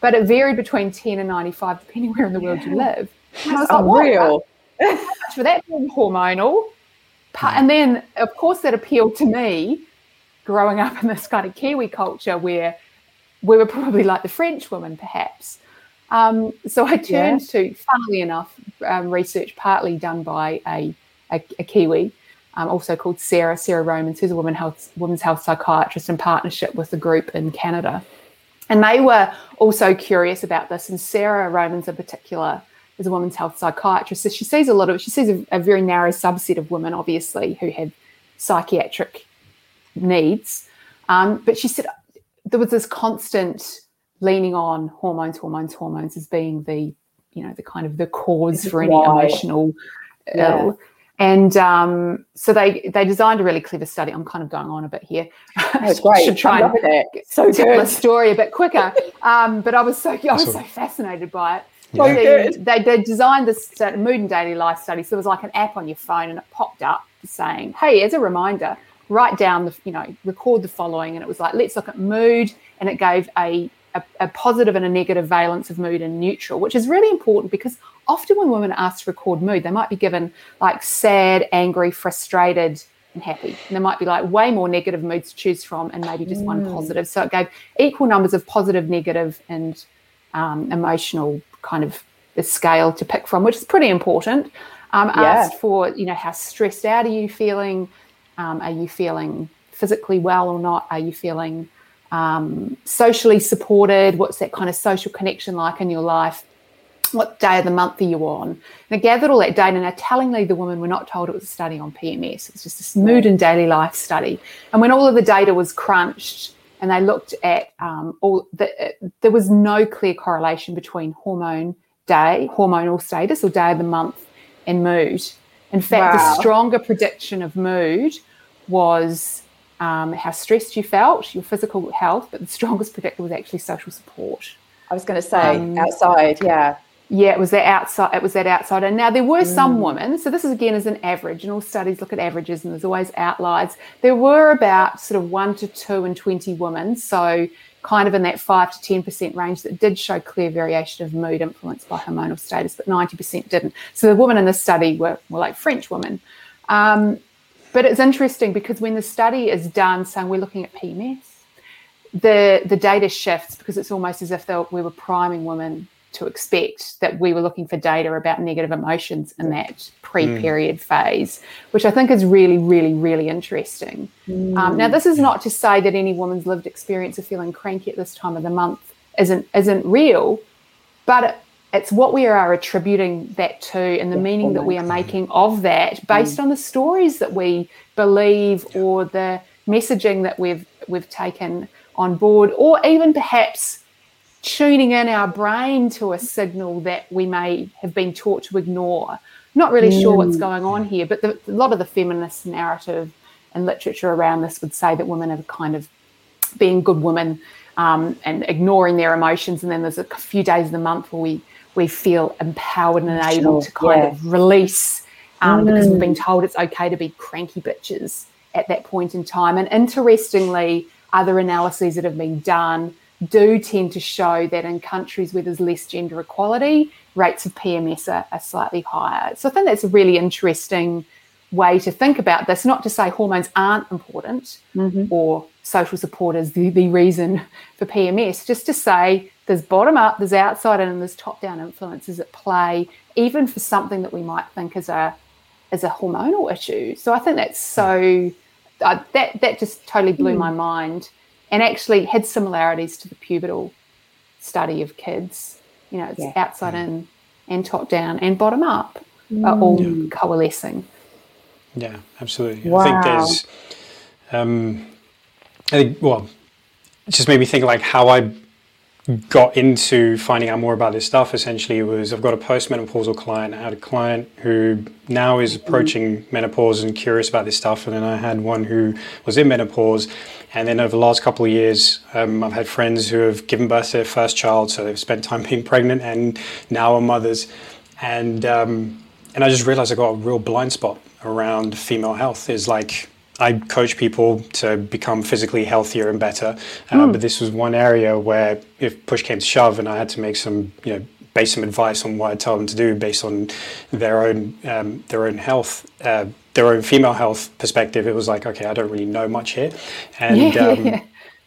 but it varied between 10 and 95 depending where in the world yeah. you live. And I was like, unreal. How much for that being hormonal? And then, of course, that appealed to me growing up in this kind of Kiwi culture where we were probably like the French woman, perhaps um, so I turned yeah. to, funnily enough, um, research partly done by a, a, a Kiwi, um, also called Sarah, Sarah Romans, who's a woman health, women's health psychiatrist in partnership with a group in Canada. And they were also curious about this. And Sarah Romans, in particular, is a women's health psychiatrist. So she sees a lot of, she sees a, a very narrow subset of women, obviously, who have psychiatric needs. Um, but she said there was this constant leaning on hormones, hormones, hormones as being the, you know, the kind of the cause for any emotional yeah. ill. And um, so they they designed a really clever study. I'm kind of going on a bit here. That's great. Should try and it. so tell the story a bit quicker. Um, but I was so I was so fascinated by it. Yeah. They, they, they, designed this mood and daily life study. So it was like an app on your phone, and it popped up saying, "Hey, as a reminder, write down the you know record the following." And it was like, "Let's look at mood," and it gave a a, a, positive and a negative valence of mood and neutral, which is really important because often when women are asked to record mood, they might be given like sad, angry, frustrated, and happy. And there might be like way more negative moods to choose from and maybe just mm. one positive. So it gave equal numbers of positive, negative, and um, emotional kind of the scale to pick from, which is pretty important. Um, yeah. Asked for, you know, how stressed out are you feeling? Um, are you feeling physically well or not? Are you feeling um, socially supported? What's that kind of social connection like in your life? What day of the month are you on? And I gathered all that data. Now, tellingly, the women were not told it was a study on PMS. It was just a mood and daily life study. And when all of the data was crunched, and they looked at um, all the, there was no clear correlation between hormone day, hormonal status, or day of the month, and mood. In fact, wow. the stronger prediction of mood was um, how stressed you felt, your physical health, but the strongest predictor was actually social support. I was going to say um, outside, yeah. Yeah, it was that outside. It was that outside. And now there were mm. some women. So this is again as an average, and all studies look at averages, and there's always outliers. There were about sort of one to two and twenty women. So kind of in that five to ten percent range that did show clear variation of mood influenced by hormonal status, but ninety percent didn't. So the women in the study were, were like French women. Um, but it's interesting because when the study is done, saying we're looking at PMS, the the data shifts because it's almost as if we were priming women to expect that we were looking for data about negative emotions in that pre-period mm. phase, which I think is really, really, really interesting. Mm. Um, now, this is not to say that any woman's lived experience of feeling cranky at this time of the month isn't isn't real, but it, it's what we are attributing that to and the yeah, meaning that we are making of that based mm. on the stories that we believe or the messaging that we've we've taken on board or even perhaps tuning in our brain to a signal that we may have been taught to ignore not really mm. sure what's mm. going on here but the, a lot of the feminist narrative and literature around this would say that women are kind of being good women um, and ignoring their emotions and then there's a few days of the month where we we feel empowered and able to kind yeah. of release um, mm. because we've been mm. told it's okay to be cranky bitches at that point in time. And interestingly, other analyses that have been done do tend to show that in countries where there's less gender equality, rates of PMS are, are slightly higher. So I think that's a really interesting way to think about this. Not to say hormones aren't important mm-hmm. or social support is the, the reason for PMS, just to say there's bottom up, there's outside, and there's top down influences at play, even for something that we might think is a is a hormonal issue. So I think that's so uh, that that just totally blew mm. my mind, and actually had similarities to the pubertal study of kids. You know, it's yeah. outside in and top down and bottom up mm. are all yeah. coalescing. Yeah, absolutely. Wow. I think there's, um, I think, well, it just made me think like how I got into finding out more about this stuff essentially was I've got a postmenopausal client. I had a client who now is approaching menopause and curious about this stuff, and then I had one who was in menopause. And then over the last couple of years, um, I've had friends who have given birth to their first child, so they've spent time being pregnant and now are mothers. And um, and I just realized I got a real blind spot around female health. Is like I coach people to become physically healthier and better, uh, mm. but this was one area where if push came to shove and I had to make some, you know, base some advice on what I tell them to do based on their own um, their own health, uh, their own female health perspective, it was like, okay, I don't really know much here, and yeah, um,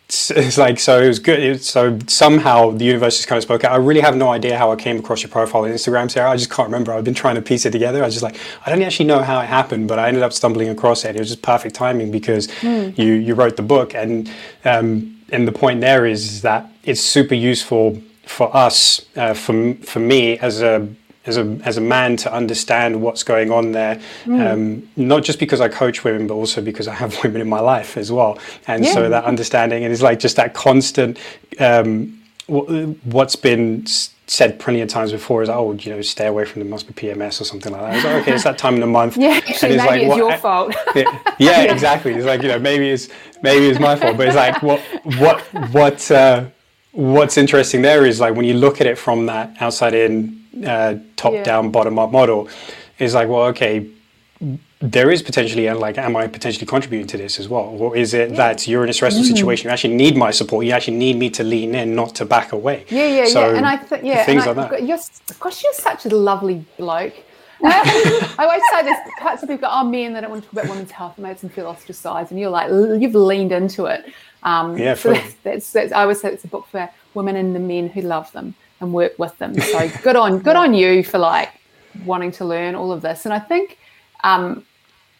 it's, like so it was good it, so somehow the universe just kind of spoke out. I really have no idea how i came across your profile on instagram sarah. I just can't remember. I've been trying to piece it together. I was just like i don't actually know how it happened but i ended up stumbling across it. It was just perfect timing because mm. you you wrote the book and um, and the point there is that it's super useful for us uh, for, for me as a as a as a man to understand what's going on there. Mm. Um, not just because I coach women, but also because I have women in my life as well. And yeah. so that understanding and it's like just that constant. Um, what's been said plenty of times before is, oh, you know, stay away from the must be PMS or something like that. It's like, okay, it's that time in the month. yeah, actually, and it's maybe like, it's your fault. yeah, yeah, exactly. It's like you know, maybe it's maybe it's my fault, but it's like what what what uh, what's interesting there is like when you look at it from that outside in uh, top yeah. down, bottom up model is like, well, okay, there is potentially, and like, am I potentially contributing to this as well? Or is it yeah. that you're in a stressful mm-hmm. situation? You actually need my support. You actually need me to lean in, not to back away. Yeah, yeah, so, yeah. And I think, yeah, things like that. You're, gosh, you're such a lovely bloke. I always say this. Parts of people go, "Oh, men, they don't want to talk about women's health. It makes them feel ostracized." And you're like, you've leaned into it. Um, yeah, so that's, that's, that's, I always say it's a book for women and the men who love them and work with them. So good on good on you for like wanting to learn all of this. And I think um,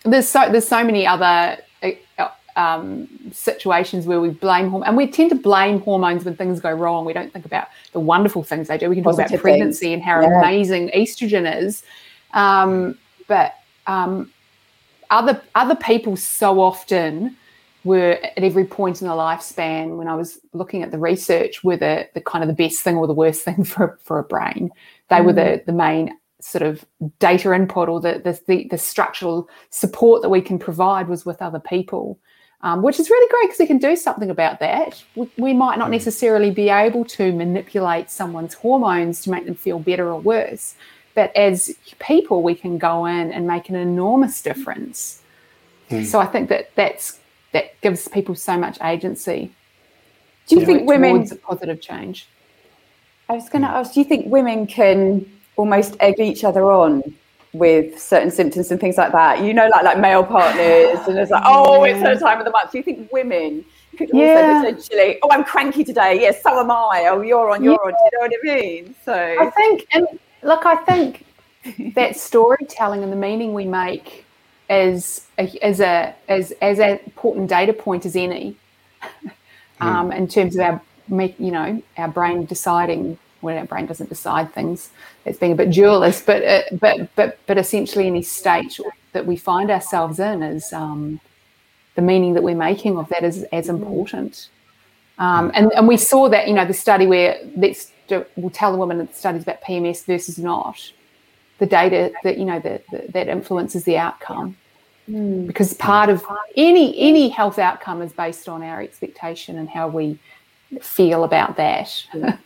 there's so there's so many other uh, um, situations where we blame hormones, and we tend to blame hormones when things go wrong. We don't think about the wonderful things they do. We can Positive talk about pregnancy things. and how yeah. amazing estrogen is, um, but um, other other people so often were at every point in the lifespan when I was looking at the research were the, the kind of the best thing or the worst thing for, for a brain. They mm. were the, mm. the main sort of data input or the, the, the, the structural support that we can provide was with other people. Um, which is really great because we can do something about that. We, we, might not mm. necessarily be able to manipulate someone's hormones to make them feel better or worse, but as people, we can go in and make an enormous difference. Mm. So I think that that's that gives people so much agency. Do you think women a positive change? I was going to hmm. ask. Do you think women can almost egg each other on with certain symptoms and things like that? You know, like like male partners, and it's like, oh, it's her time of the month. Do you think women could also yeah. potentially? Oh, I'm cranky today. Yes, so am I. Oh, you're on. You're yeah. on. Do you know what I mean? So I think, and look, I think that storytelling and the meaning we make as a, as a as as an important data point as any hmm. um, in terms of our make you know our brain deciding when our brain doesn't decide things. It's being a bit dualist but uh, but but but essentially any state that we find ourselves in is um, the meaning that we're making of that is as important. Um, and and we saw that you know the study where let's do, we'll tell the women that the studies about PMS versus not the data that you know that that influences the outcome mm. because part of any any health outcome is based on our expectation and how we feel about that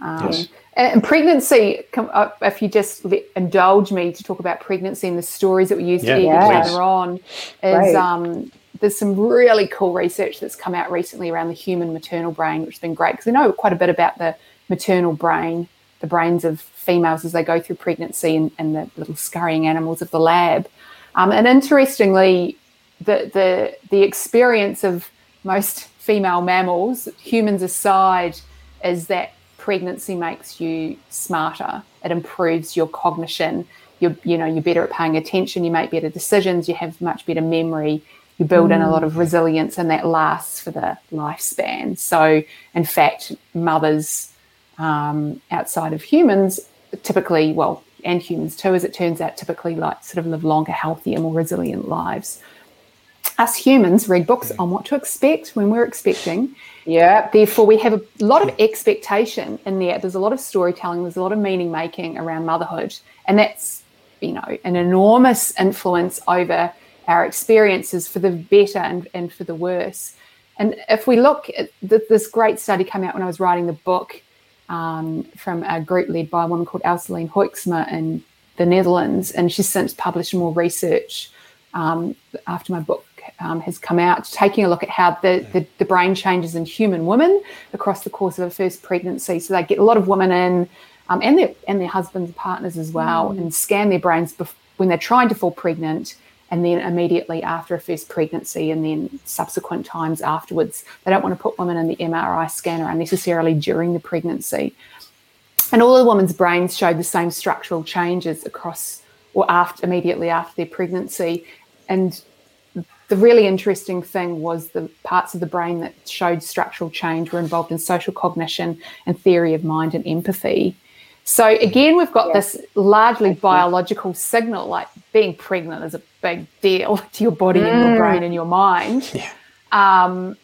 um, yes. and pregnancy uh, if you just indulge me to talk about pregnancy and the stories that we used yeah, to yes. each other on is um, there's some really cool research that's come out recently around the human maternal brain which has been great because we know quite a bit about the maternal brain the brains of females as they go through pregnancy and, and the little scurrying animals of the lab. Um, and interestingly, the, the, the experience of most female mammals, humans aside, is that pregnancy makes you smarter. It improves your cognition. You're, you know, you're better at paying attention. You make better decisions. You have much better memory. You build mm. in a lot of mm. resilience, and that lasts for the lifespan. So, in fact, mothers um, outside of humans typically, well, and humans too, as it turns out, typically like sort of live longer, healthier, more resilient lives. Us humans read books on what to expect when we're expecting. Yeah. Therefore, we have a lot of expectation in there. There's a lot of storytelling. There's a lot of meaning making around motherhood, and that's you know an enormous influence over our experiences for the better and, and for the worse. And if we look at this great study came out when I was writing the book um, from a group led by a woman called Elseline Hoekzema in the Netherlands. And she's since published more research um, after my book um, has come out, taking a look at how the, the, the, brain changes in human women across the course of a first pregnancy. So they get a lot of women in um, and, their, and their husbands and partners as well mm. and scan their brains bef- when they're trying to fall pregnant and then immediately after a first pregnancy and then subsequent times afterwards. They don't want to put women in the MRI scanner unnecessarily during the pregnancy. And all the women's brains showed the same structural changes across or after immediately after their pregnancy. And the really interesting thing was the parts of the brain that showed structural change were involved in social cognition and theory of mind and empathy. So again, we've got this largely biological signal, like being pregnant is a big deal to your body mm. and your brain and your mind. Yeah. Um,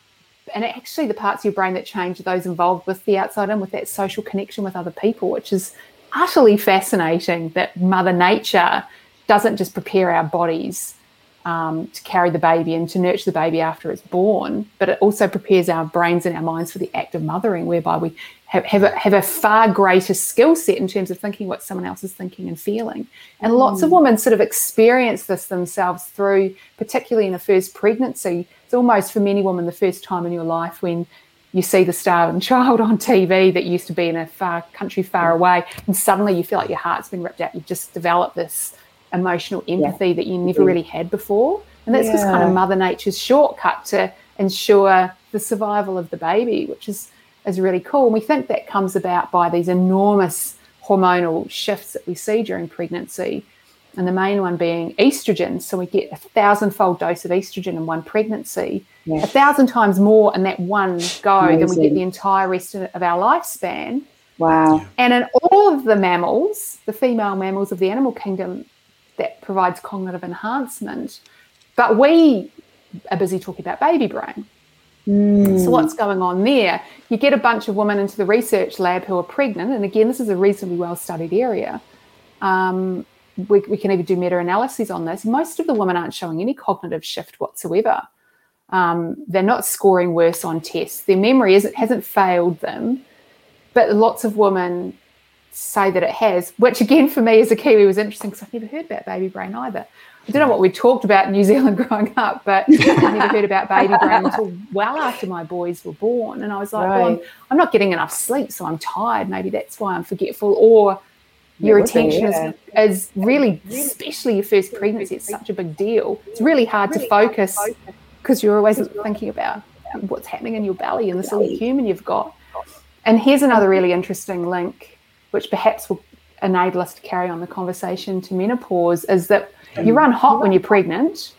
and actually, the parts of your brain that change are those involved with the outside and with that social connection with other people, which is utterly fascinating. That Mother Nature doesn't just prepare our bodies um, to carry the baby and to nurture the baby after it's born, but it also prepares our brains and our minds for the act of mothering, whereby we have, have, a, have a far greater skill set in terms of thinking what someone else is thinking and feeling. And mm. lots of mm. women sort of experience this themselves through, particularly in a first pregnancy. It's almost for many women the first time in your life when you see the starving child on TV that used to be in a far country far away, and suddenly you feel like your heart's been ripped out. You've just developed this emotional empathy yeah. that you never really had before. And that's yeah. just kind of Mother Nature's shortcut to ensure the survival of the baby, which is is really cool. And we think that comes about by these enormous hormonal shifts that we see during pregnancy. and the main one being estrogen. So we get a thousand-fold dose of estrogen in one pregnancy, yeah. a thousand times more in that one go Amazing. than we get the entire rest of our lifespan. Wow! And in all of the mammals, the female mammals of the animal kingdom, that provides cognitive enhancement, but we are busy talking about baby brain. Mm. So what's going on there? You get a bunch of women into the research lab who are pregnant, and again, this is a reasonably well-studied area. Um, we, we, can even do meta-analyses on this. Most of the women aren't showing any cognitive shift whatsoever. Um, they're not scoring worse on tests. Their memory isn't, hasn't failed them, but lots of women say that it has, which again for me as a Kiwi was interesting because I've never heard about baby brain either. I don't know what we talked about in New Zealand growing up, but I never heard about baby brain until well after my boys were born. And I was like, right. well, I'm, I'm, not getting enough sleep, so I'm tired. Maybe that's why I'm forgetful. Or your attention yeah. is, is really, especially your first pregnancy, it's such a big deal. It's really hard to focus because you're always thinking about what's happening in your belly and this little human you've got. And here's another really interesting link, which perhaps will enable us to carry on the conversation to menopause, is that you run hot when you're pregnant.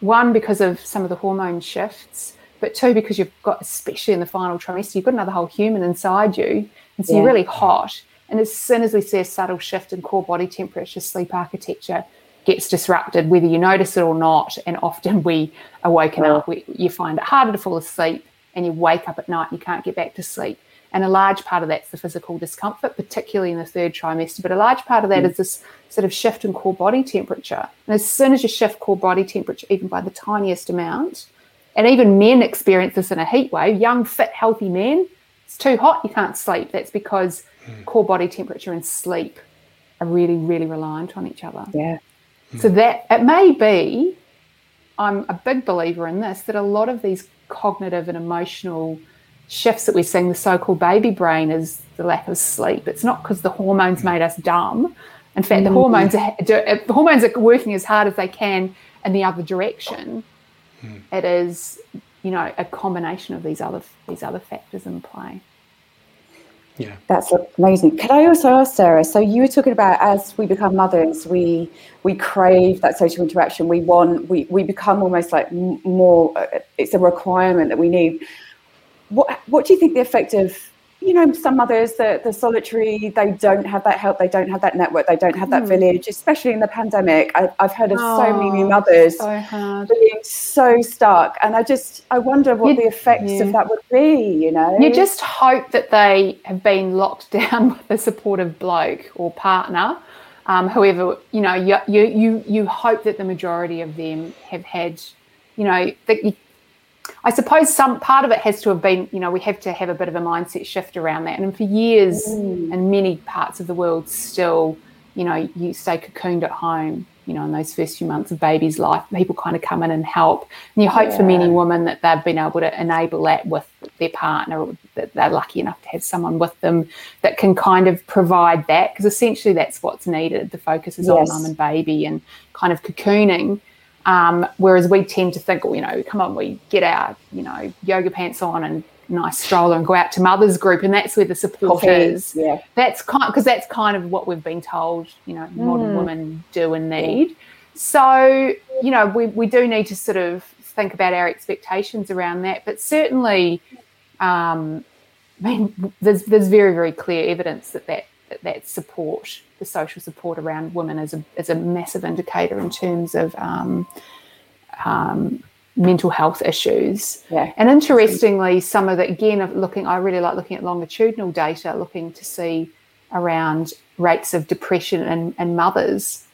One, because of some of the hormone shifts, but two, because you've got, especially in the final trimester, you've got another whole human inside you. And so yeah. you're really hot. And as soon as we see a subtle shift in core body temperature, sleep architecture gets disrupted, whether you notice it or not. And often we are woken up, we, you find it harder to fall asleep, and you wake up at night and you can't get back to sleep. And a large part of that's the physical discomfort, particularly in the third trimester. But a large part of that mm. is this sort of shift in core body temperature. And as soon as you shift core body temperature, even by the tiniest amount, and even men experience this in a heat wave, young, fit, healthy men, it's too hot, you can't sleep. That's because mm. core body temperature and sleep are really, really reliant on each other. Yeah. So that it may be, I'm a big believer in this, that a lot of these cognitive and emotional shifts that we're seeing, the so-called baby brain, is the lack of sleep. It's not because the hormones made us dumb. In fact, the mm. hormones are the hormones are working as hard as they can in the other direction. Mm. It is, you know, a combination of these other these other factors in play. Yeah. That's amazing. Could I also ask Sarah? So you were talking about as we become mothers, we we crave that social interaction. We want we we become almost like more. Uh, it's a requirement that we need. What what do you think the effect of you know some mothers the the solitary they don't have that help they don't have that network they don't have that mm. village especially in the pandemic I, have heard of oh, so many new mothers so being so stuck and I just I wonder what you, the effects yeah. of that would be you know you just hope that they have been locked down with a supportive bloke or partner um, however you know you, you you you hope that the majority of them have had you know that you I suppose some part of it has to have been, you know, we have to have a bit of a mindset shift around that. And for years, mm. in many parts of the world, still, you know, you stay cocooned at home, you know, in those first few months of baby's life, people kind of come in and help. And you hope yeah. for many women that they've been able to enable that with their partner, or that they're lucky enough to have someone with them that can kind of provide that, because essentially that's what's needed. The focus is yes. on mum and baby and kind of cocooning. Um, whereas we tend to think, well, you know, come on, we get our, you know, yoga pants on and nice stroller and go out to mother's group, and that's where the support is. Yeah, that's kind because that's kind of what we've been told, you know, modern mm. women do and need. So, you know, we we do need to sort of think about our expectations around that, but certainly, um, I mean, there's there's very very clear evidence that that that, support the social support around women is a, is a massive indicator in terms of um, um, mental health issues. Yeah. And interestingly, some of the, again, looking, I really like looking at longitudinal data, looking to see around rates of depression and, in mothers.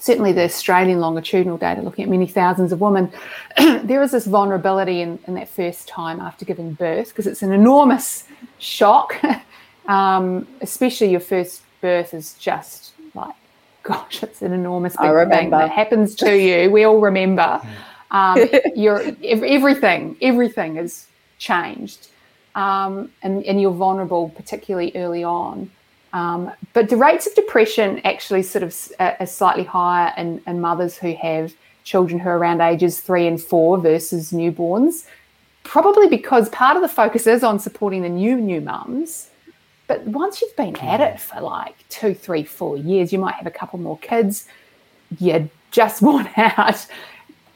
Certainly, the Australian longitudinal data, looking at many thousands of women, there is this vulnerability in, in that first time after giving birth because it's an enormous shock, um, especially your first birth is just like, gosh, it's an enormous big thing that happens to you. We all remember. Um, you're everything, everything is changed, um, and and you're vulnerable, particularly early on. Um, but the rates of depression actually sort of uh, are slightly higher in, in mothers who have children who are around ages three and four versus newborns. Probably because part of the focus is on supporting the new new mums, but once you've been at it for like two, three, four years, you might have a couple more kids. You're just want out.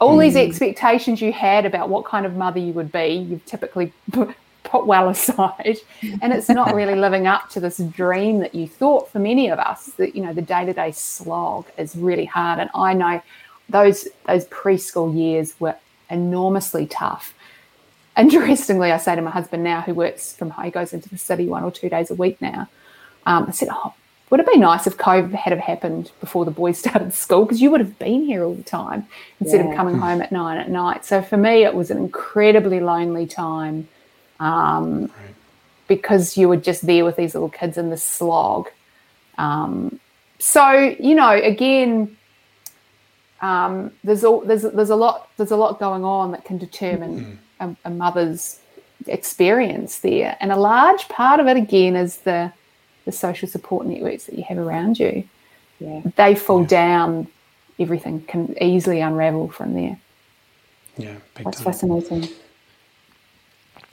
All mm. these expectations you had about what kind of mother you would be, you've typically put, put well aside, and it's not really living up to this dream that you thought. For many of us, that you know, the day to day slog is really hard, and I know those those preschool years were enormously tough. Interestingly, I say to my husband now, who works from home, he goes into the city one or two days a week now. Um, I said, "Oh, would it be nice if COVID had have happened before the boys started school? Because you would have been here all the time instead yeah. of coming home at nine at night." So for me, it was an incredibly lonely time um, right. because you were just there with these little kids in the slog. Um, so you know, again, um, there's a, there's there's a lot there's a lot going on that can determine mm. A, a, mother's experience there, and a large part of it again is the the social support networks that you have around you. Yeah, they fall yeah. down. Everything can easily unravel from there. Yeah, that's time. fascinating.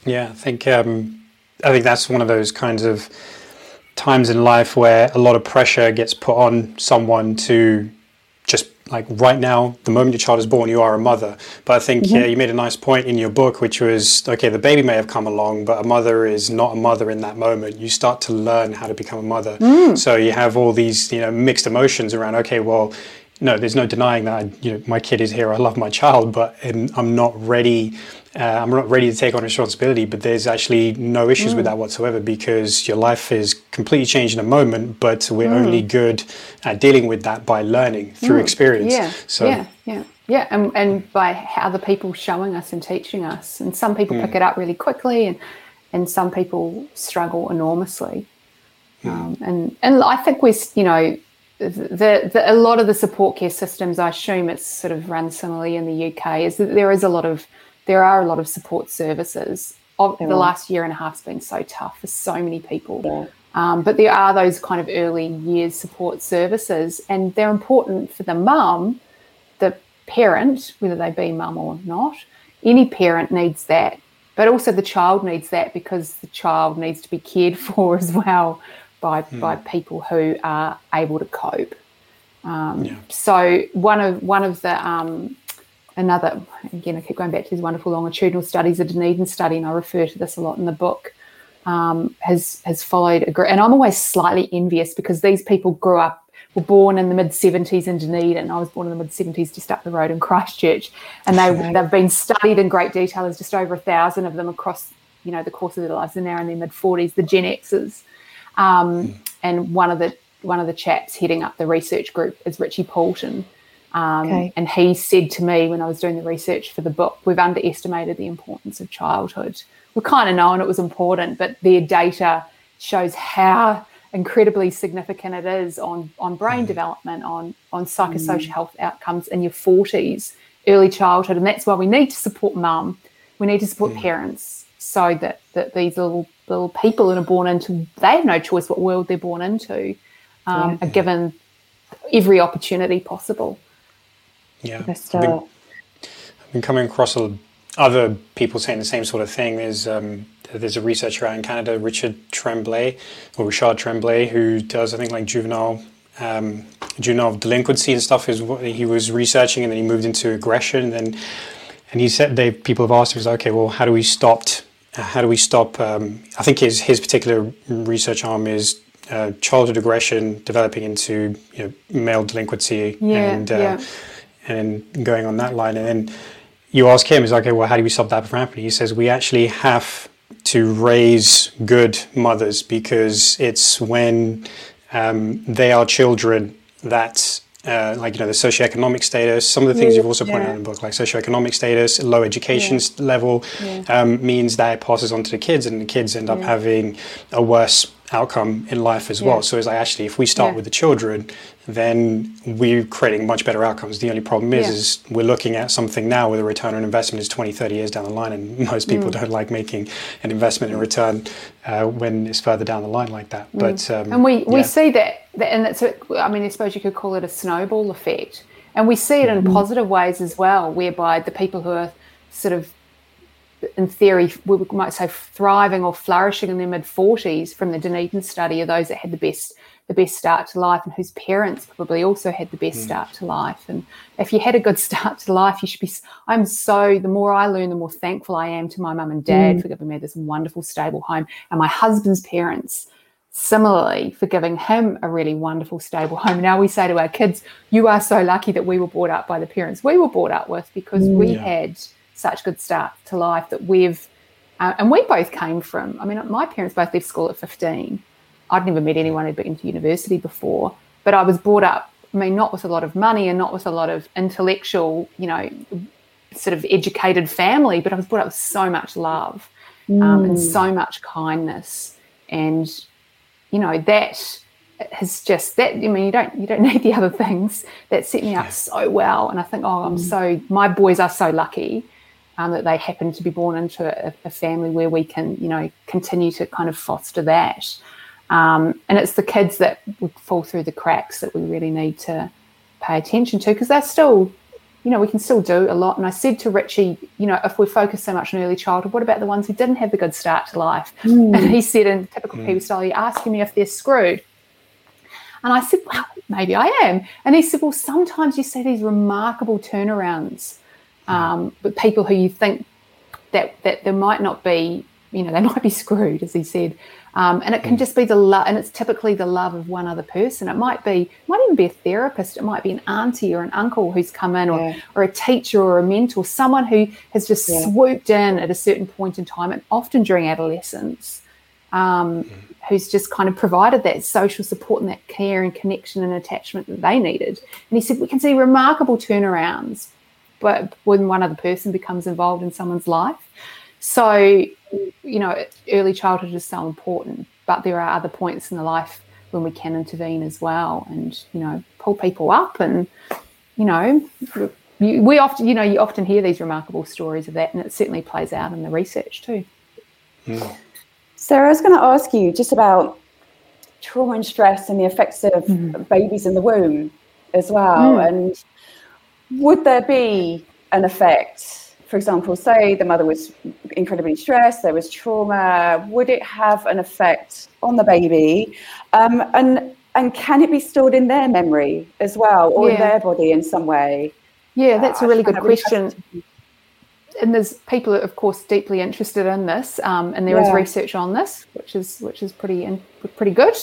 Yeah, I think um, I think that's one of those kinds of times in life where a lot of pressure gets put on someone to just like right now, the moment your child is born, you are a mother. But I think mm-hmm. yeah, you made a nice point in your book, which was okay, the baby may have come along, but a mother is not a mother in that moment. You start to learn how to become a mother. Mm. So you have all these you know mixed emotions around. Okay, well, no, there's no denying that you know my kid is here. I love my child, but I'm not ready uh, I'm not ready to take on responsibility, but there's actually no issues mm. with that whatsoever because your life is completely changed in a moment, but we're mm. only good at dealing with that by learning through mm. experience. Yeah, so, yeah, yeah, yeah, and, and by other people showing us and teaching us. And some people pick mm. it up really quickly, and and some people struggle enormously. Mm. Um, and and I think we're you know the, the, a lot of the support care systems, I assume it's sort of run similarly in the UK, is that there is a lot of there are a lot of support services. Of, the last year and a half has been so tough for so many people. Yeah. Um, but there are those kind of early years support services, and they're important for the mum, the parent, whether they be mum or not. Any parent needs that, but also the child needs that because the child needs to be cared for as well by mm. by people who are able to cope. Um, yeah. So one of one of the um, another, again, I keep going back to these wonderful longitudinal studies, the Dunedin study, and I refer to this a lot in the book, um, has has followed. A, group, and I'm always slightly envious because these people grew up, were born in the mid 70s in Dunedin. I was born in the mid 70s just up the road in Christchurch, and they they've been studied in great detail. There's just over a thousand of them across, you know, the course of their lives. They're now in their mid 40s, the Gen Xers, um, and one of the one of the chaps heading up the research group is Richie Poulton um, okay. And he said to me when I was doing the research for the book, we've underestimated the importance of childhood. We kind of known it was important, but their data shows how incredibly significant it is on, on brain mm. development, on, on psychosocial mm. health outcomes in your 40s, early childhood. And that's why we need to support mum. We need to support parents so that, that these little little people that are born into, they have no choice what world they're born into, um, yeah. are given every opportunity possible. Yeah, I've been, I've been, coming across a, other people saying the same sort of thing. There's um, there's a researcher out in Canada, Richard Tremblay or Richard Tremblay, who does I think like juvenile um, juvenile delinquency and stuff. Is what he was researching, and then he moved into aggression. And and he said they people have asked him, like, okay, well, how do we stop? How do we stop? Um, I think his his particular research arm is uh, childhood aggression developing into you know, male delinquency yeah, and uh, yeah and going on that line. And then you ask him, is like, okay, well, how do we stop that from happening? He says, we actually have to raise good mothers because it's when um, they are children that uh, like you know the socioeconomic status. Some of the things yeah, you've also pointed yeah. out in the book, like socioeconomic status, low education yeah. level, um, means that it passes on to the kids, and the kids end up having a worse outcome in life as well. So it's like actually, if we start with the children, then we're creating much better outcomes. The only problem is, is we're looking at something now where the return on investment is 20, 30 years down the line, and most people mm. don't like making an investment in return uh, when it's further down the line like that. Mm. But um, and we, we see that, that, and that's I mean, I suppose you could call it a snowball effect, and we see it in mm. positive ways as well, whereby the people who are sort of in theory, we might say thriving or flourishing in their mid 40s from the Dunedin study are those that had the best the best start to life and whose parents probably also had the best mm. start to life. And if you had a good start to life, you should be. I'm so, the more I learn, the more thankful I am to my mum and dad mm. for giving me this wonderful, stable home and my husband's parents. Similarly, for giving him a really wonderful, stable home. Now we say to our kids, You are so lucky that we were brought up by the parents we were brought up with because mm. we had such good start to life that we've, uh, and we both came from, I mean, my parents both left school at 15 I'd never met anyone who'd been to university before, but I was brought up, I mean, not with a lot of money and not with a lot of intellectual, you know, sort of educated family, but I was brought up with so much love mm. um, and mm. so much kindness. And, you know, that has just that I mean you don't you don't need the other things that set me up so well. And I think oh I'm mm. so my boys are so lucky um, that they happen to be born into a, a, family where we can you know continue to kind of foster that. Um, and it's the kids that would fall through the cracks that we really need to pay attention to because they're still, you know, we can still do a lot. And I said to Richie, you know, if we focus so much on early childhood, what about the ones who didn't have the good start to life? Mm. And he said in typical mm. Kiwi style, you're asking me if they're screwed. And I said, well, maybe I am. And he said, well, sometimes you see these remarkable turnarounds um, with people who you think that that there might not be, you know, they might be screwed, as he said. Um, and it can mm. just be the love, and it's typically the love of one other person. It might be, might even be a therapist. It might be an auntie or an uncle who's come in, or, yeah. or a teacher or a mentor, someone who has just yeah. swooped in at a certain point in time, and often during adolescence, um, mm. who's just kind of provided that social support and that care and connection and attachment that they needed. And he said we can see remarkable turnarounds, but when one other person becomes involved in someone's life. So, you know, early childhood is so important, but there are other points in the life when we can intervene as well and, you know, pull people up and, you know, we often, you know, you often hear these remarkable stories of that, and it certainly plays out in the research too. Mm. Sarah, I was going to ask you just about trauma and stress and the effects of mm. babies in the womb as well. Mm. And would there be an effect for example, say the mother was incredibly stressed, there was trauma, would it have an effect on the baby? Um, and and can it be stored in their memory as well, or yeah. in their body in some way? Yeah, that's uh, a really good question. And there's people, of course, deeply interested in this, um, and there yeah. is research on this, which is which is pretty in, pretty good.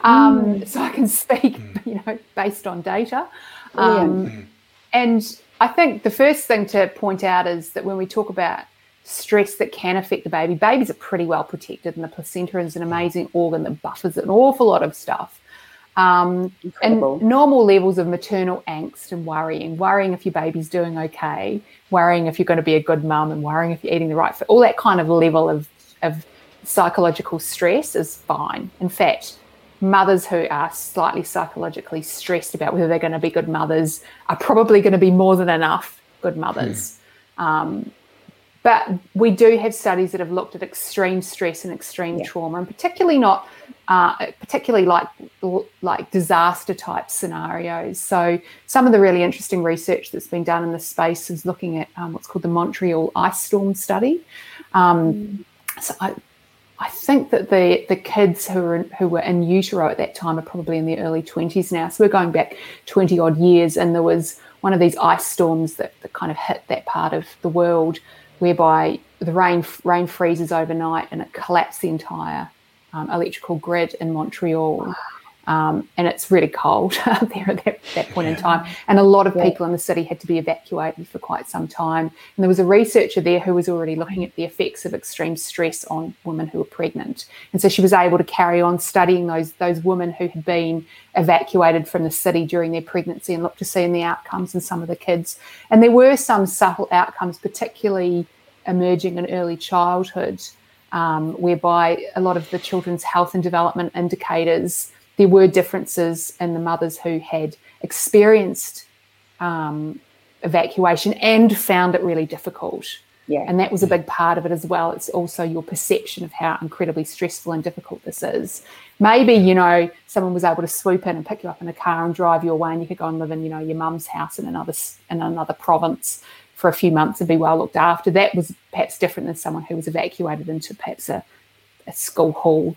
Um, mm. So I can speak, you know, based on data. Um, and I think the first thing to point out is that when we talk about stress that can affect the baby, babies are pretty well protected, and the placenta is an amazing organ that buffers an awful lot of stuff. Um, and normal levels of maternal angst and worrying, worrying if your baby's doing okay, worrying if you're going to be a good mum, and worrying if you're eating the right food, all that kind of level of, of psychological stress is fine. In fact, mothers who are slightly psychologically stressed about whether they're going to be good mothers are probably going to be more than enough good mothers. Mm. Um, but we do have studies that have looked at extreme stress and extreme yeah. trauma, and particularly not, uh, particularly like like disaster type scenarios. So some of the really interesting research that's been done in this space is looking at um, what's called the Montreal ice storm study. Um, mm. So I, I think that the the kids who were in, who were in utero at that time are probably in their early twenties now. So we're going back twenty odd years, and there was one of these ice storms that, that kind of hit that part of the world, whereby the rain rain freezes overnight and it collapsed the entire um, electrical grid in Montreal. Um, and it's really cold there at that, that point in time. And a lot of people in the city had to be evacuated for quite some time. And there was a researcher there who was already looking at the effects of extreme stress on women who were pregnant. And so she was able to carry on studying those those women who had been evacuated from the city during their pregnancy and look to see in the outcomes in some of the kids. And there were some subtle outcomes, particularly emerging in early childhood, um, whereby a lot of the children's health and development indicators there were differences in the mothers who had experienced um, evacuation and found it really difficult. Yeah. And that was a big part of it as well. It's also your perception of how incredibly stressful and difficult this is. Maybe, you know, someone was able to swoop in and pick you up in a car and drive you away and you could go and live in, you know, your mum's house in another in another province for a few months and be well looked after. That was perhaps different than someone who was evacuated into perhaps a, a school hall.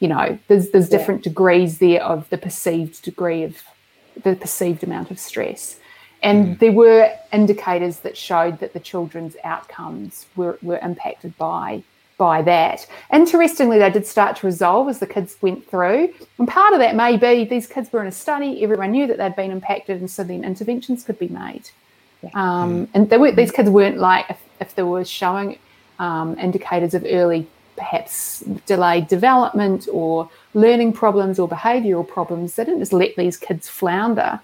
You know, there's there's different yeah. degrees there of the perceived degree of the perceived amount of stress. And mm. there were indicators that showed that the children's outcomes were, were impacted by by that. Interestingly, they did start to resolve as the kids went through. And part of that may be these kids were in a study, everyone knew that they'd been impacted, and so then interventions could be made. Um, and they were, these kids weren't like, if, if there was showing um, indicators of early, perhaps delayed development or learning problems or behavioural problems, they didn't just let these kids flounder.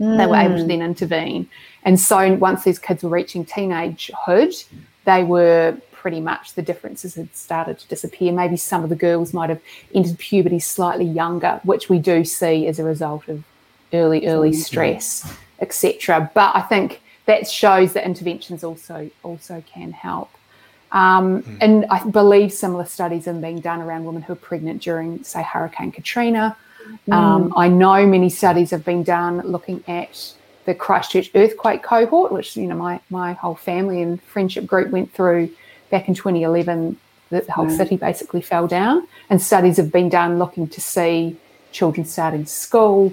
Mm. They were able to mm. then intervene. And so once these kids were reaching teenagehood, they were pretty much the differences had started to disappear. Maybe some of the girls might have entered puberty slightly younger, which we do see as a result of early, early stress, etc. But I think that shows that interventions also also can help. Um, mm. And I believe similar studies are being done around women who are pregnant during, say, Hurricane Katrina. Mm. Um, I know many studies have been done looking at the Christchurch earthquake cohort, which you know my my whole family and friendship group went through back in 2011. The whole mm. city basically fell down, and studies have been done looking to see children starting school,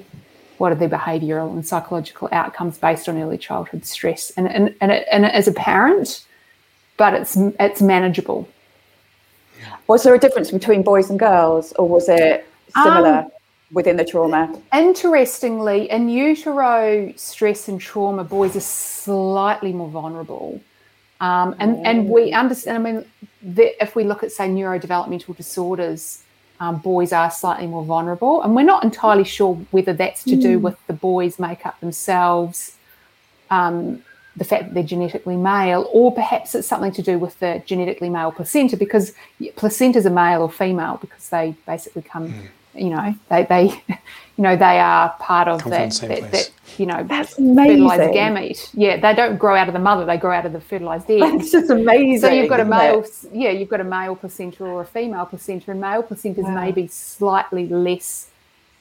what are their behavioural and psychological outcomes based on early childhood stress, and and and, it, and as a parent, but it's it's manageable. Was there a difference between boys and girls, or was it similar? Um, within the trauma. Interestingly, in utero stress and trauma, boys are slightly more vulnerable. Um, and, and we understand, I mean, the, if we look at, say, neurodevelopmental disorders, um, boys are slightly more vulnerable. And we're not entirely sure whether that's to do hmm. with the boys' makeup themselves, um, the fact that they're genetically male, or perhaps it's something to do with the genetically male placenta, because placentas are male or female because they basically come. Mm you know they they you know they are part of that, that, that, you know that's fertilized gamete yeah they don't grow out of the mother they grow out of the fertilized egg that's just amazing so you've got a male it? yeah you've got a male placenta or a female placenta and male placentas wow. may be slightly less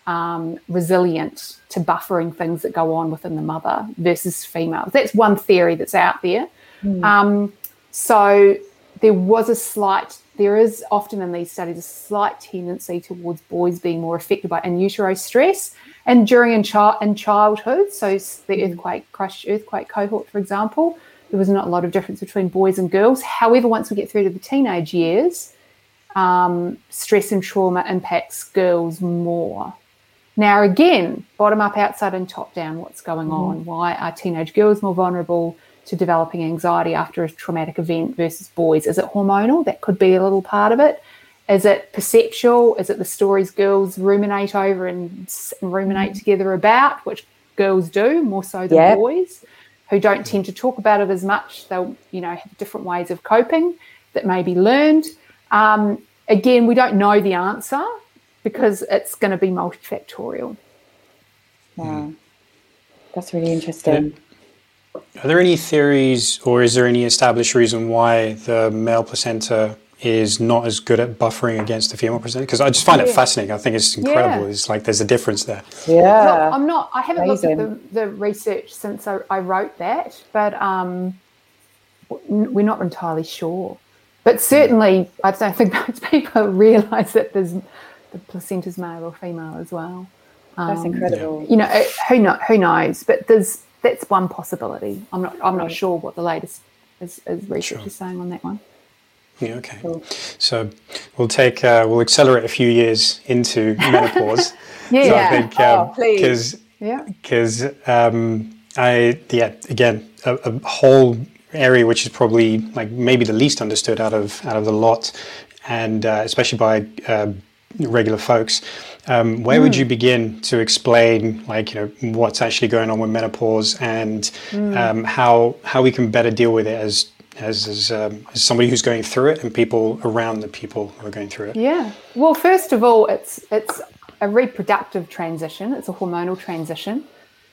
um, resilient to buffering things that go on within the mother versus females that's one theory that's out there mm. um, so there was a slight there is often in these studies a slight tendency towards boys being more affected by in utero stress and during in, chi- in childhood. So the mm. earthquake, crush earthquake cohort, for example, there was not a lot of difference between boys and girls. However, once we get through to the teenage years, um, stress and trauma impacts girls more. Now, again, bottom up, outside, and top down, what's going mm. on? Why are teenage girls more vulnerable? to developing anxiety after a traumatic event versus boys? Is it hormonal? That could be a little part of it. Is it perceptual? Is it the stories girls ruminate over and, and ruminate mm. together about, which girls do more so than yep. boys, who don't tend to talk about it as much? They'll, you know, have different ways of coping that may be learned. Um, again, we don't know the answer because it's going to be multifactorial. Wow, that's really interesting. Are there any theories, or is there any established reason why the male placenta is not as good at buffering against the female placenta? Because I just find yeah. it fascinating. I think it's incredible. Yeah. It's like there's a difference there. Yeah, Look, I'm not. I haven't Amazing. looked at the, the research since I, I wrote that, but um, we're not entirely sure. But certainly, I don't think most people realise that there's the placenta's male or female as well. Um, That's incredible. You know, who know, who knows? But there's that's one possibility. I'm not I'm not sure what the latest is, is research sure. is saying on that one. Yeah, okay. Cool. So we'll take uh, we'll accelerate a few years into menopause. yeah, so I think um, oh, because yeah because um, I yeah again a, a, whole area which is probably like maybe the least understood out of out of the lot, and uh, especially by uh, regular folks. Um, where mm. would you begin to explain, like, you know, what's actually going on with menopause and mm. um, how how we can better deal with it as as as, um, as, somebody who's going through it and people around the people who are going through it? Yeah. Well, first of all, it's it's a reproductive transition. It's a hormonal transition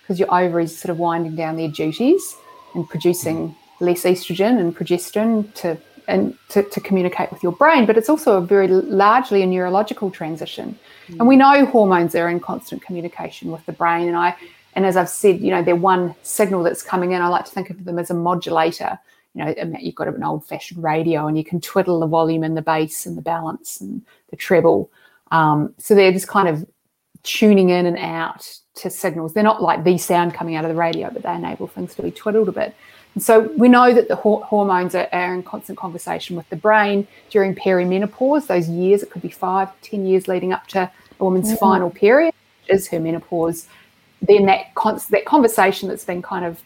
because your ovaries sort of winding down their duties and producing mm. less estrogen and progesterone to and to, to, communicate with your brain, but it's also a very largely a neurological transition. Mm. And we know hormones are in constant communication with the brain. And I, And as I've said, you know, they're one signal that's coming in. I like to think of them as a modulator. You know, you've got an old-fashioned radio, and you can twiddle the volume and the bass and the balance and the treble. Um, so they're just kind of tuning in and out to signals. They're not like the sound coming out of the radio, but they enable things to be twiddled a bit. And so we know that the ho- hormones are, are, in constant conversation with the brain during perimenopause, those years, it could be five, ten years leading up to a woman's mm-hmm. final period, is her menopause. Then that, con- that conversation that's been kind of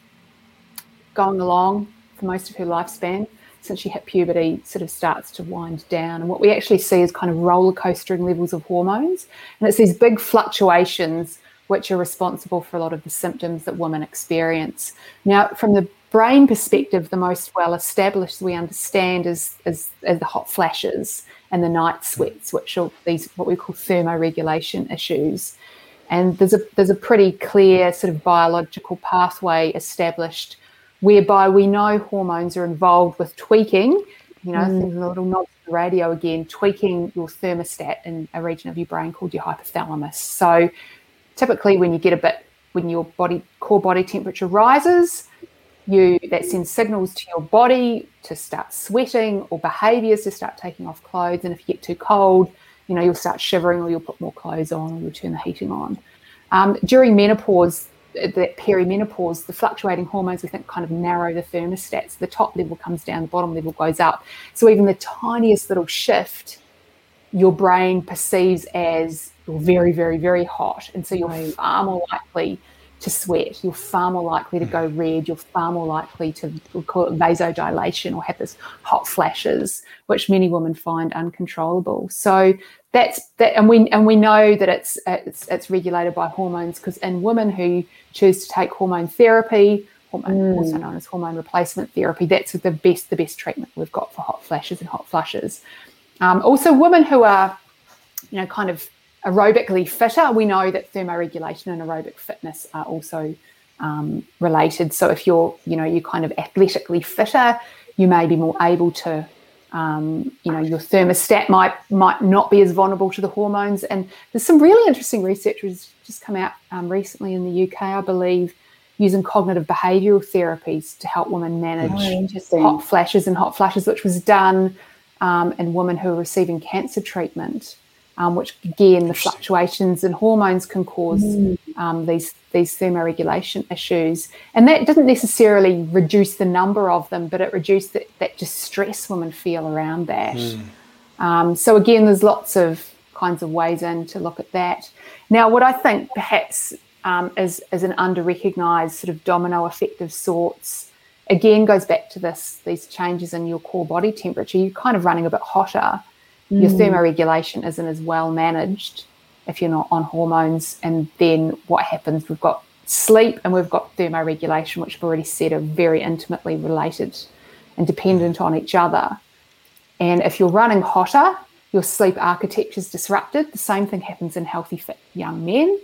going along for most of her lifespan since she hit puberty sort of starts to wind down. And what we actually see is kind of roller coastering levels of hormones. And it's these big fluctuations which are responsible for a lot of the symptoms that women experience. Now, from the brain perspective, the most well established we understand is, is, is, the hot flashes and the night sweats, which are these what we call thermoregulation issues. And there's a there's a pretty clear sort of biological pathway established whereby we know hormones are involved with tweaking, you know, mm. the little nod to the radio again, tweaking your thermostat in a region of your brain called your hypothalamus. So typically when you get a bit when your body core body temperature rises, you that sends signals to your body to start sweating or behaviors to start taking off clothes. And if you get too cold, you know, you'll start shivering or you'll put more clothes on or you'll turn the heating on. Um, during menopause, that perimenopause, the fluctuating hormones we think kind of narrow the thermostats. The top level comes down, the bottom level goes up. So even the tiniest little shift, your brain perceives as you're very, very, very hot. And so you're far more likely to sweat. You're far more likely to go red. You're far more likely to call it vasodilation or have this hot flashes, which many women find uncontrollable. So that's that, and we and we know that it's it's, it's regulated by hormones because in women who choose to take hormone therapy, hormone, mm. also known as hormone replacement therapy, that's the best the best treatment we've got for hot flashes and hot flushes. Um, also, women who are you know kind of aerobically fitter, we know that thermoregulation and aerobic fitness are also um, related. So if you're, you know, you're kind of athletically fitter, you may be more able to, um, you know, your thermostat might might not be as vulnerable to the hormones. And there's some really interesting research that's just come out um, recently in the UK, I believe, using cognitive behavioural therapies to help women manage oh, hot flashes and hot flashes, which was done um, in women who are receiving cancer treatment um, which again the fluctuations in hormones can cause mm. um, these these thermoregulation issues, and that doesn't necessarily reduce the number of them, but it reduces that, that distress women feel around that. Mm. Um, so again, there's lots of kinds of ways in to look at that. Now, what I think perhaps um, is is an under recognised sort of domino effect of sorts. Again, goes back to this these changes in your core body temperature. You're kind of running a bit hotter Mm. Your thermoregulation isn't as well managed if you're not on hormones. And then what happens? We've got sleep and we've got thermoregulation, which I've already said are very intimately related and dependent on each other. And if you're running hotter, your sleep architecture is disrupted. The same thing happens in healthy, fit young men.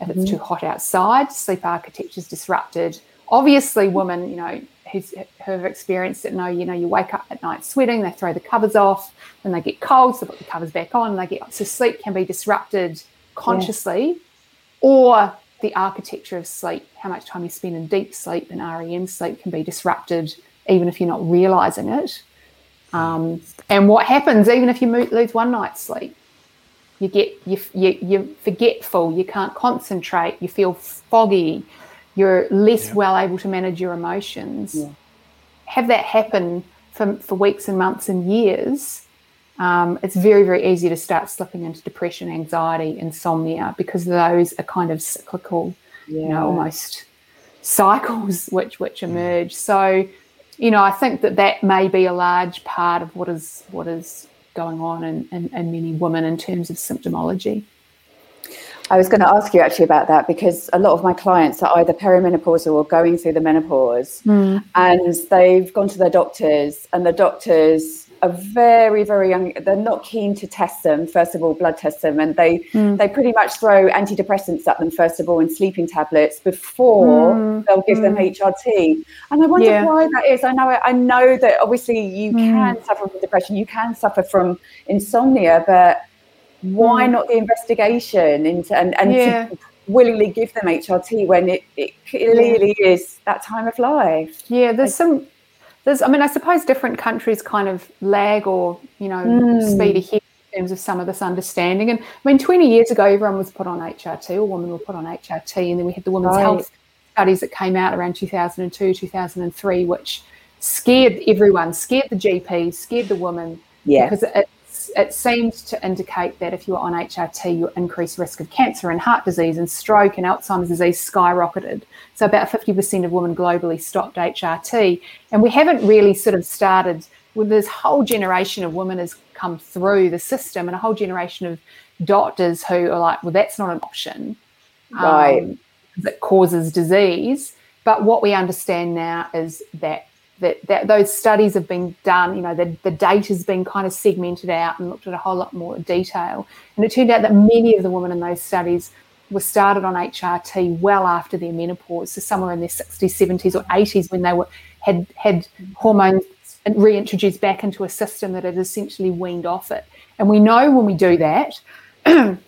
If it's mm-hmm. too hot outside, sleep architecture is disrupted. Obviously, women, you know, who's, who have experienced it know, you know, you wake up at night sweating, they throw the covers off, then they get cold, so they put the covers back on, and they get so sleep can be disrupted consciously, yeah. or the architecture of sleep, how much time you spend in deep sleep and REM sleep can be disrupted even if you're not realizing it. Um, and what happens even if you lose one night's sleep? You get you, you you're forgetful, you can't concentrate, you feel foggy, you're less yeah. well able to manage your emotions. Yeah. Have that happen for, for weeks and months and years, um, it's very, very easy to start slipping into depression, anxiety, insomnia, because those are kind of cyclical, yeah. you know, almost cycles which which emerge. So, you know, I think that that may be a large part of what is what is going on in, in, in many women in terms of symptomology. I was going to ask you actually about that because a lot of my clients are either perimenopausal or going through the menopause, mm. and they've gone to their doctors, and the doctors are very, very young. They're not keen to test them. First of all, blood test them, and they mm. they pretty much throw antidepressants at them first of all and sleeping tablets before mm. they'll give them HRT. Hmm. And I wonder yeah. why that is. I know I know that obviously you hmm. can suffer from depression, you can suffer from insomnia, but why mm. not the investigation into and, and yeah. willingly give them HRT when it, it clearly yeah. is that time of life. Yeah, there's some there's I mean I suppose different countries kind of lag or you know mm. speed ahead in terms of some of this understanding. And I mean 20 years ago everyone was put on HRT or women were put on HRT and then we had the women's right. health studies that came out around 2002 2003 which scared everyone, scared the GPs, scared the women yeah. because it, it seemed to indicate that if you were on HRT, your increased risk of cancer and heart disease and stroke and Alzheimer's disease skyrocketed. So about 50% of women globally stopped HRT. And we haven't really sort of started with this whole generation of women has come through the system and a whole generation of doctors who are like, well, that's not an option. Right. Um, that causes disease. But what we understand now is that that, that those studies have been done, you know, the, the data has been kind of segmented out and looked at a whole lot more detail. And it turned out that many of the women in those studies were started on HRT well after their menopause, so somewhere in their 60s, 70s, or 80s when they were had had hormones reintroduced back into a system that had essentially weaned off it. And we know when we do that, and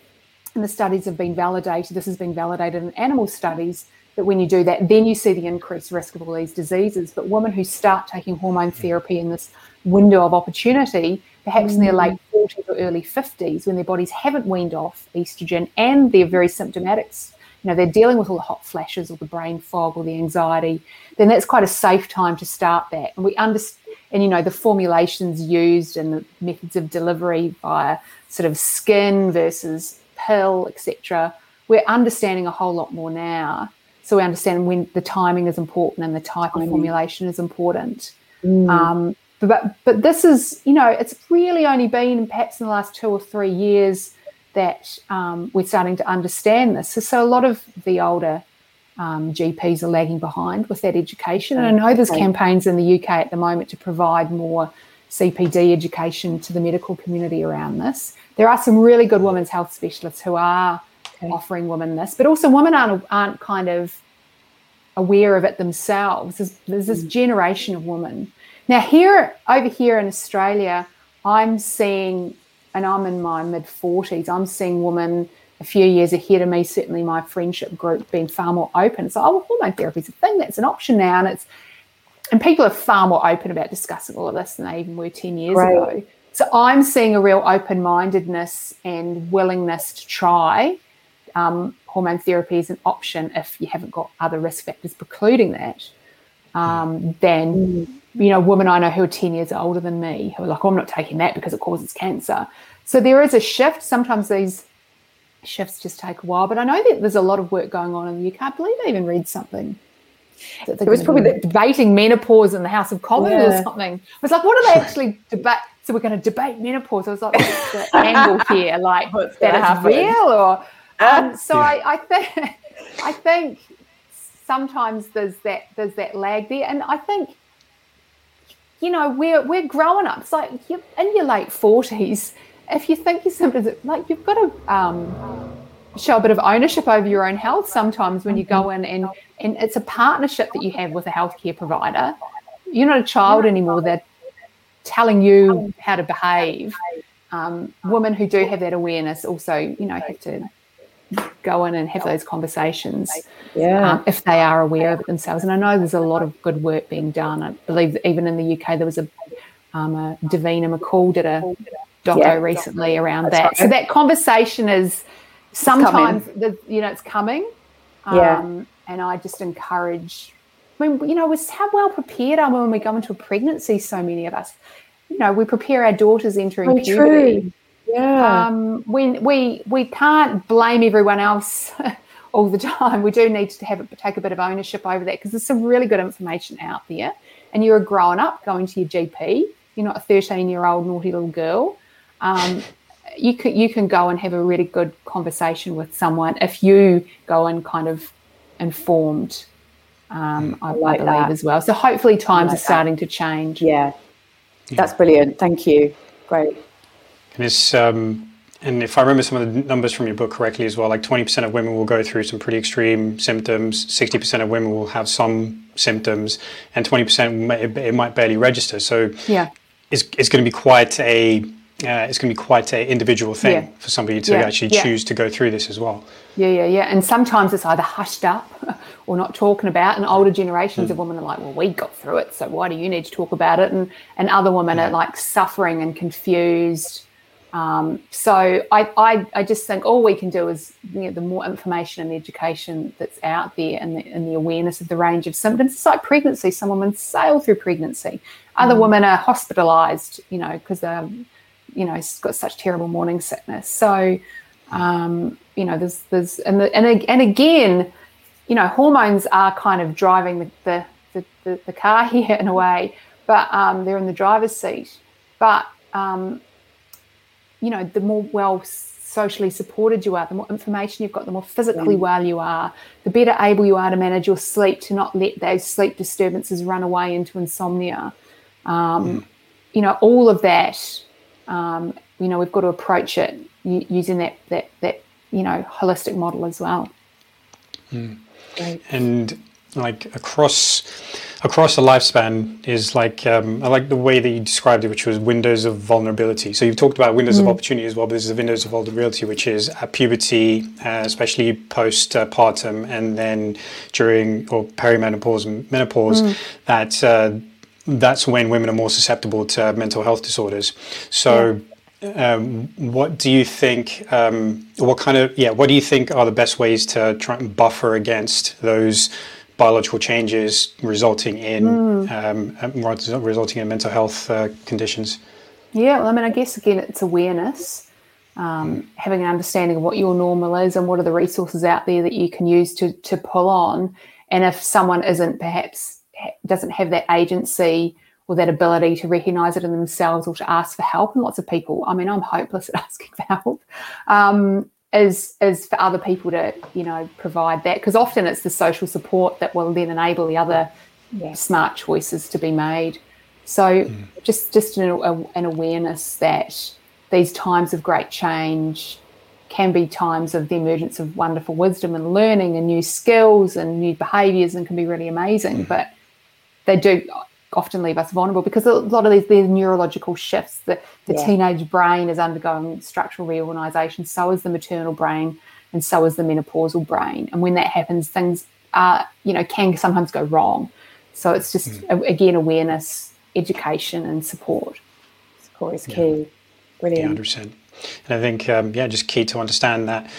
the studies have been validated, this has been validated in animal studies, that when you do that, then you see the increased risk of all these diseases. But women who start taking hormone therapy in this window of opportunity, perhaps mm. in their late 40s or early 50s, when their bodies haven't weaned off estrogen and they're very symptomatic, you know, they're dealing with all the hot flashes or the brain fog or the anxiety, then that's quite a safe time to start that. And we understand, and you know, the formulations used and the methods of delivery via sort of skin versus pill, etc. We're understanding a whole lot more now so we understand when the timing is important and the type of formulation is important. Mm. Um, but but this is you know it's really only been perhaps in the last two or three years that um, we're starting to understand this. So, so a lot of the older um, GPs are lagging behind with that education, and I know there's campaigns in the UK at the moment to provide more CPD education to the medical community around this. There are some really good women's health specialists who are okay. offering women this, but also women aren't aren't kind of aware of it themselves. There's, there's this mm. generation of women. Now here over here in Australia, I'm seeing, and I'm in my mid forties. I'm seeing women a few years ahead of me. Certainly, my friendship group being far more open. So, oh, hormone therapy is a thing. That's an option now, and it's and people are far more open about discussing all of this than they even were ten years right. ago. So I'm seeing a real open mindedness and willingness to try um, hormone therapy is an option if you haven't got other risk factors precluding that, um, then you know, women I know who are 10 years older than me who are like, oh, I'm not taking that because it causes cancer. So there is a shift. Sometimes these shifts just take a while, but I know that there's a lot of work going on in the UK. I believe I even read something. That it was probably the, debating menopause in the House of Commons yeah. or something. I was like, what are they actually debate? So we're going to debate menopause. I was like, what's the angle here? Like, What's that is real or um, so yeah. I, I think I think sometimes there's that there's that lag there, and I think you know we're we're growing up. It's like you're in your late forties. If you think you're simply like you've got to um, show a bit of ownership over your own health sometimes when you go in and and it's a partnership that you have with a healthcare provider. You're not a child anymore. They're telling you how to behave. Um, women who do have that awareness also, you know, have to go in and have those conversations yeah. Um, if they are aware of it themselves. And I know there's a lot of good work being done. I believe even in the UK, there was a, um, a Davina McCall did a doco yeah. recently around that. Right. So that conversation is sometimes, the, you know, it's coming. Um, yeah. And I just encourage, I mean, you know, how well prepared are we when we go into a pregnancy? So many of us, you know, we prepare our daughters entering oh, puberty. True yeah. Um, we, we, we can't blame everyone else all the time. We do need to have take a bit of ownership over that because there's some really good information out there. And you're a grown up going to your GP. You're not a 13 year old naughty little girl. Um, you can you can go and have a really good conversation with someone if you go and kind of informed. Um, I, like believe that. as well. So hopefully times like are starting that. to change. Yeah, that's brilliant. Thank you. Great. And it's um, and if I remember some of the numbers from your book correctly as well, like 20% of women will go through some pretty extreme symptoms, 60% of women will have some symptoms, and 20% it might barely register. So yeah, it's, it's going to be quite a uh, it's going to be quite an individual thing Yeah. for somebody to Yeah, actually yeah. choose to go through this as well. Yeah, yeah, yeah. And sometimes it's either hushed up or not talking about. And older generations of women are like, well, we got through it, so why do you need to talk about it? And and other women are like suffering and confused. Um, so I, I, I just think all we can do is you know, the more information and education that's out there and the, and the awareness of the range of symptoms. It's like pregnancy. Some women sail through pregnancy. Other women are hospitalised, you know, because they're, you know, got such terrible morning sickness. So, um, you know, there's, there's, and, the, and, and again, you know, hormones are kind of driving the, the, the, the, the car here in a way, but um, they're in the driver's seat. But, um, you know, the more well socially supported you are, the more information you've got, the more physically well you are, the better able you are to manage your sleep, to not let those sleep disturbances run away into insomnia. Um, You know, all of that, um, you know, we've got to approach it using that, that, that, you know, holistic model as well. and like across across the lifespan is like um, I like the way that you described it, which was windows of vulnerability. So you've talked about windows of opportunity as well, but this is the windows of vulnerability, which is at puberty, uh, especially post uh, and then during or perimenopause and menopause. That uh, that's when women are more susceptible to mental health disorders. So. Um, what do you think? Um, what kind of yeah? What do you think are the best ways to try and buffer against those biological changes resulting in um, um, resulting in mental health uh, conditions? Yeah, well, I mean, I guess again, it's awareness, um, having an understanding of what your normal is and what are the resources out there that you can use to to pull on. And if someone isn't perhaps ha- doesn't have that agency or that ability to recognize it in themselves or to ask for help, and lots of people, I mean, I'm hopeless at asking for help. Um, is is for other people to you know provide that because often it's the social support that will then enable the other Yeah. smart choices to be made. So mm. just just an, a- an awareness that these times of great change can be times of the emergence of wonderful wisdom and learning and new skills and new behaviours and can be really amazing. Mm. But they do often leave us vulnerable because a lot of these, these neurological shifts, the, the Yeah. teenage brain is undergoing structural reorganisation, so is the maternal brain and so is the menopausal brain. And when that happens, things are, you know, can sometimes go wrong. So it's just, a- again, awareness, education and support. Support is key. Yeah, Brilliant. hundred percent. And I think um, yeah, just key to understand that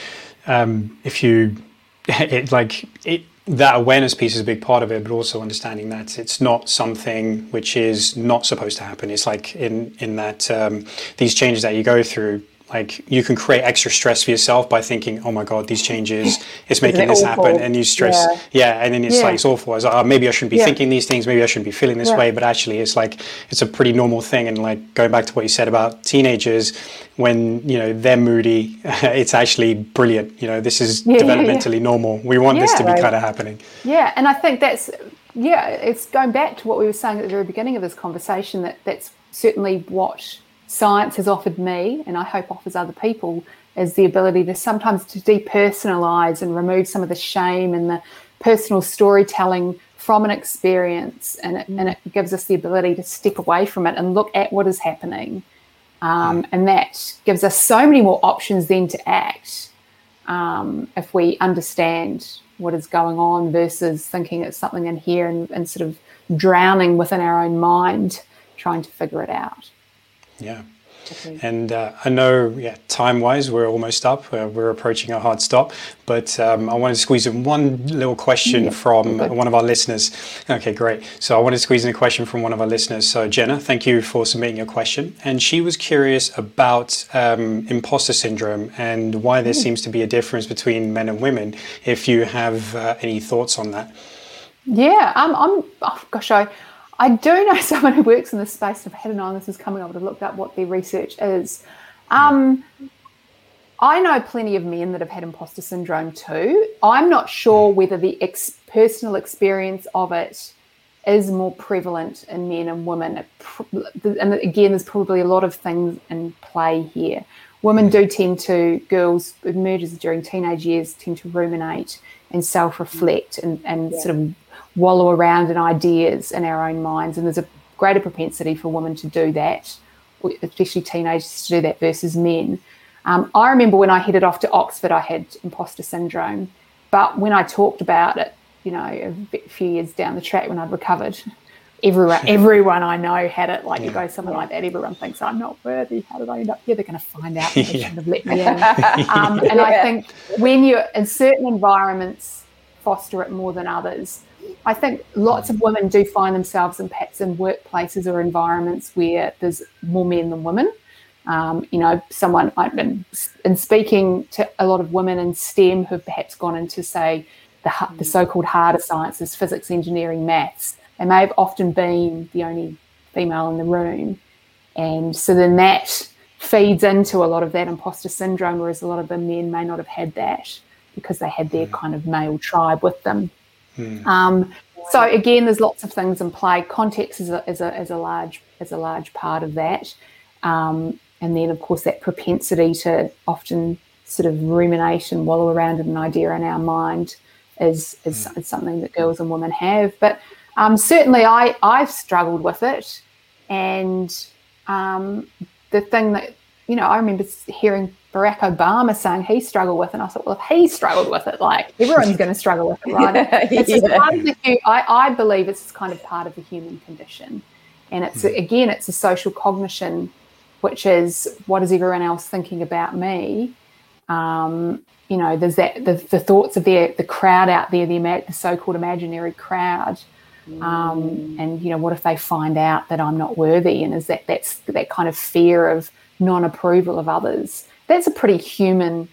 um, if you it like it that awareness piece is a big part of it, but also understanding that it's not something which is not supposed to happen. It's like in in that um, these changes that you go through. Like you can create extra stress for yourself by thinking, "Oh my God, these changes! It's making it this awful? happen," and you stress, Yeah. yeah, and then it's Yeah. like it's awful. It's like, oh, maybe I shouldn't be Yeah. thinking these things. Maybe I shouldn't be feeling this way. But actually, it's like it's a pretty normal thing. And like going back to what you said about teenagers, when you know they're moody, it's actually brilliant. You know, this is developmentally normal. We want this to be Right. kind of happening. Yeah, and I think that's yeah, it's going back to what we were saying at the very beginning of this conversation that that's certainly what science has offered me and I hope offers other people is the ability to sometimes to depersonalize and remove some of the shame and the personal storytelling from an experience. And it, and it gives us the ability to step away from it and look at what is happening. Um, and that gives us so many more options then to act um, if we understand what is going on versus thinking it's something in here and, and sort of drowning within our own mind trying to figure it out. Yeah. And uh, I know, yeah, time wise, we're almost up. Uh, we're approaching a hard stop. But um, I wanted to squeeze in one little question Yeah, from good. one of our listeners. Okay, great. So I wanted to squeeze in a question from one of our listeners. So, Jenna, thank you for submitting your question. And she was curious about um, imposter syndrome and why there seems to be a difference between men and women. If you have uh, any thoughts on that. Yeah, um, I'm, oh gosh, I, I do know someone who works in this space. If I hadn't known this was coming, I would have looked up what their research is. Um, I know plenty of men that have had imposter syndrome too. I'm not sure whether the ex- personal experience of it is more prevalent in men and women. And again, there's probably a lot of things in play here. Women do tend to, girls, emerges during teenage years, tend to ruminate and self reflect and, and Yeah. sort of wallow around in ideas in our own minds. And there's a greater propensity for women to do that especially teenagers, to do that versus men. Um, I remember when I headed off to Oxford, I had imposter syndrome, but when I talked about it, you know, a few years down the track when I'd recovered, everyone everyone I know had it. Like yeah. you go something like that, everyone thinks I'm not worthy. How did I end up here? They're going to find out. They yeah. shouldn't have let me in. Um, and I think when you're in certain environments, foster it more than others. I think lots of women do find themselves in perhaps in workplaces or environments where there's more men than women. Um, you know, someone I've been in speaking to a lot of women in STEM who've perhaps gone into, say, the, the so-called harder sciences, physics, engineering, maths, they may have often been the only female in the room. And so then that feeds into a lot of that imposter syndrome, whereas a lot of the men may not have had that because they had their hmm. kind of male tribe with them. Mm. Um, so again, there's lots of things in play. Context is a, is a, is a large is a large part of that, um, and then of course that propensity to often sort of ruminate and wallow around an idea in our mind is is, mm. is something that girls and women have. But um, certainly, I I've struggled with it, and um, the thing that you know, I remember hearing Barack Obama saying he struggled with it, and I thought, well, if he struggled with it, like everyone's going to struggle with it, right? it's yeah. part of the, I, I believe it's kind of part of the human condition, and it's mm. again, it's a social cognition, which is what is everyone else thinking about me? Um, you know, there's that the, the thoughts of the the crowd out there, the, the so-called imaginary crowd um, and you know, what if they find out that I'm not worthy? And is that that's that kind of fear of non-approval of others? That's a pretty human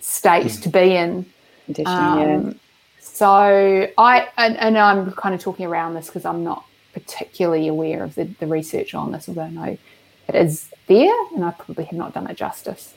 state mm. to be in. Um, yeah. So I and, and, I'm kind of talking around this because I'm not particularly aware of the, the research on this, although I know it is there, and I probably have not done it justice.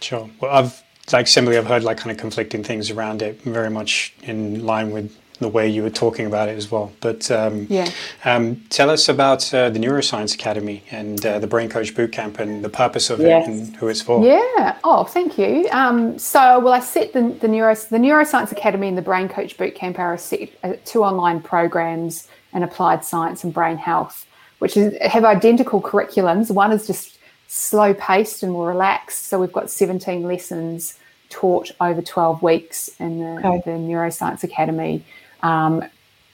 Sure. Well, I've like similarly, I've heard like kind of conflicting things around it, very much in line with the way you were talking about it as well. But um, yeah, um, tell us about uh, the Neuroscience Academy and uh, the Brain Coach Bootcamp and the purpose of yes. it and who it's for. Yeah. Oh, thank you. Um, so, well, I set the the, Neuro, the Neuroscience Academy and the Brain Coach Bootcamp are set, uh, two online programs in applied science and brain health, which is, have identical curriculums. One is just slow paced and more relaxed. So we've got 17 lessons taught over 12 weeks in the, okay. the Neuroscience Academy. Um,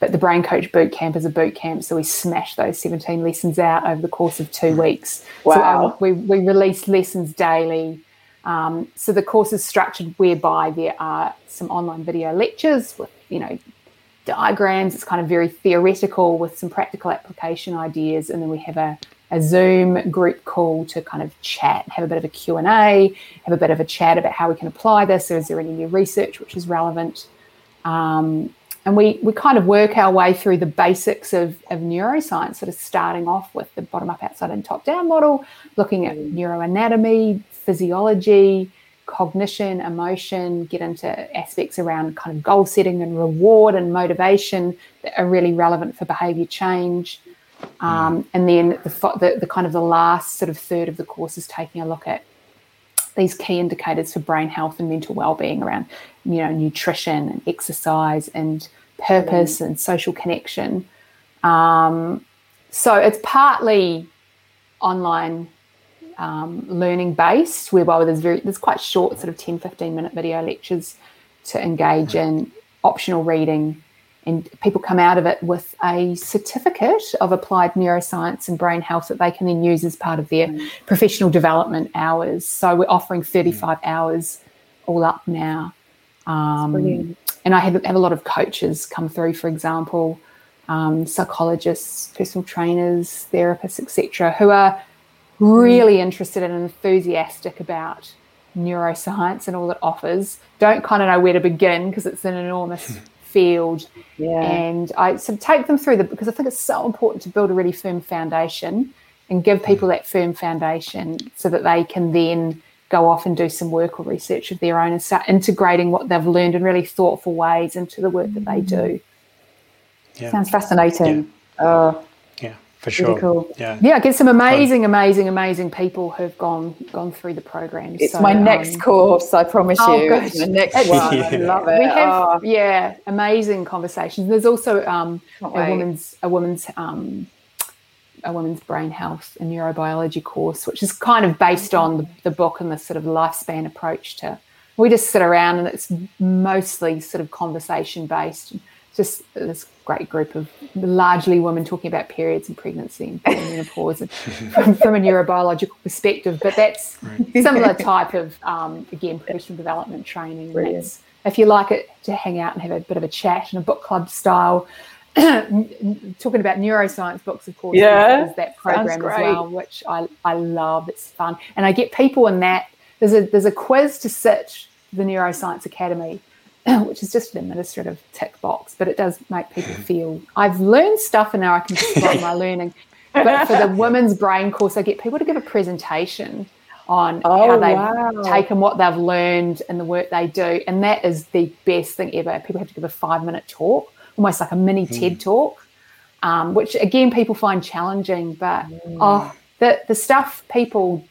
but the Brain Coach Boot Camp is a boot camp, so we smash those 17 lessons out over the course of two weeks. Wow. So um, we, we release lessons daily. Um, so the course is structured whereby there are some online video lectures with, you know, diagrams. It's kind of very theoretical with some practical application ideas. And then we have a, a Zoom group call to kind of chat, have a bit of a Q&A, have a bit of a chat about how we can apply this. Or is there any new research which is relevant? Um, and we, we kind of work our way through the basics of, of neuroscience, sort of starting off with the bottom up, outside, and top down model, looking at neuroanatomy, physiology, cognition, emotion, get into aspects around kind of goal setting and reward and motivation that are really relevant for behavior change. Um, and then the, the, the kind of the last sort of third of the course is taking a look at these key indicators for brain health and mental well-being around you know nutrition and exercise and purpose mm. and social connection um, so it's partly online um, learning based whereby there's very there's quite short sort of 10 15 minute video lectures to engage in optional reading and people come out of it with a certificate of applied neuroscience and brain health that they can then use as part of their mm. professional development hours. So we're offering 35 mm. hours all up now. Um, and I have, have, a lot of coaches come through, for example, um, psychologists, personal trainers, therapists, etc., who are really mm. interested and enthusiastic about neuroscience and all it offers. Don't kind of know where to begin because it's an enormous field. Yeah. And I sort of take them through the because I think it's so important to build a really firm foundation and give mm. people that firm foundation so that they can then go off and do some work or research of their own and start integrating what they've learned in really thoughtful ways into the work that they do. Yeah. Sounds fascinating. Yeah. Oh, for sure. Really cool. Yeah, yeah. Get some amazing, amazing, amazing people who've gone gone through the program. It's so, my next um, course. I promise oh, you. It's the next one. yeah. I love it. We have oh. yeah, amazing conversations. There's also um, a woman's a woman's um, a women's brain health and neurobiology course, which is kind of based on the, the book and the sort of lifespan approach to. We just sit around and it's mostly sort of conversation based. Just this great group of largely women talking about periods and pregnancy and menopause and from, from, a neurobiological perspective. But that's right. similar type of um, again professional development training. if you like it to hang out and have a bit of a chat in a book club style talking about neuroscience books, of course, yeah, is that program as well, which I, I love. It's fun, and I get people in that. There's a there's a quiz to sit the Neuroscience Academy, which is just an administrative tick box, but it does make people hmm. feel I've learned stuff, and now I can describe my learning. But for the women's brain course, I get people to give a presentation on oh, how they've wow. taken what they've learned and the work they do, and that is the best thing ever. People have to give a five minute talk almost like a mini mm. TED talk, um, which again people find challenging. But mm. oh, the the stuff people,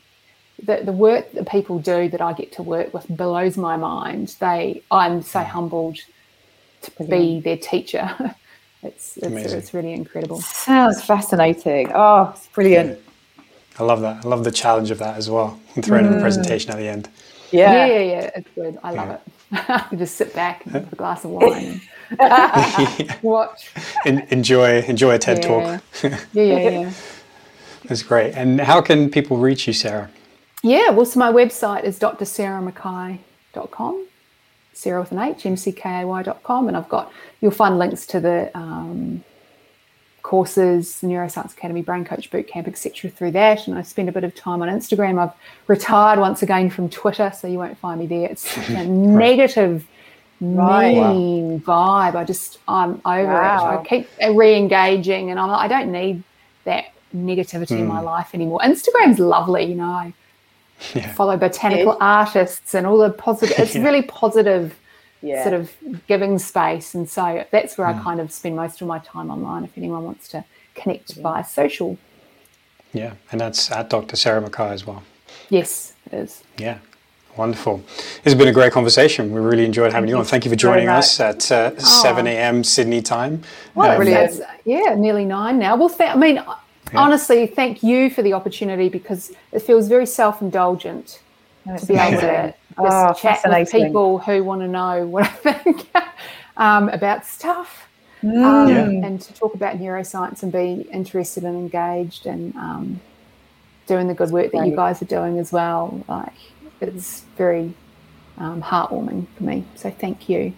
the the work that people do that I get to work with blows my mind. They, I'm so hmm. humbled to be their teacher. it's it's, it's really incredible. Sounds fascinating. Oh, it's brilliant. Yeah. I love that. I love the challenge of that as well. And throwing mm. in a presentation at the end. Yeah, yeah, yeah, yeah. It's good. I love yeah. it. just sit back and have a glass of wine. Watch. enjoy enjoy a TED yeah. talk. yeah, yeah, yeah. That's great. And how can people reach you, Sarah? Yeah, well, so my website is drsarahmckay.com, Sarah with an H, M-C-K-A-Y.com, and I've got, you'll find links to the um, courses, Neuroscience Academy, Brain Coach Bootcamp, etc. through that. And I spend a bit of time on Instagram. I've retired once again from Twitter, so you won't find me there. It's a right. negative right. mean wow. vibe. I just I'm over wow. it. I keep re-engaging, and I'm like, I don't need that negativity mm. in my hmm. life anymore. Instagram's lovely, you know. I yeah. follow botanical yeah. artists and all the positive. It's yeah. really positive. Sort of giving space, and so that's where mm. I hmm. kind of spend most of my time online. If anyone wants to connect via social, yeah, and that's at Dr. Sarah McKay as well. Yes, it is. Yeah, Wonderful. This has been a great conversation. We really enjoyed having you on. Thank you for joining us at uh, oh. 7 a.m. Sydney time. Well, um, really yeah, nearly nine now. Well, th- I mean, yeah. honestly, thank you for the opportunity because it feels very self indulgent to be able to oh, chat with people who want to know what I think um, about stuff. Mm. Um, yeah. And to talk about neuroscience and be interested and engaged and um, doing the good work that you guys are doing as well. Like, it's very um, heartwarming for me. So thank you.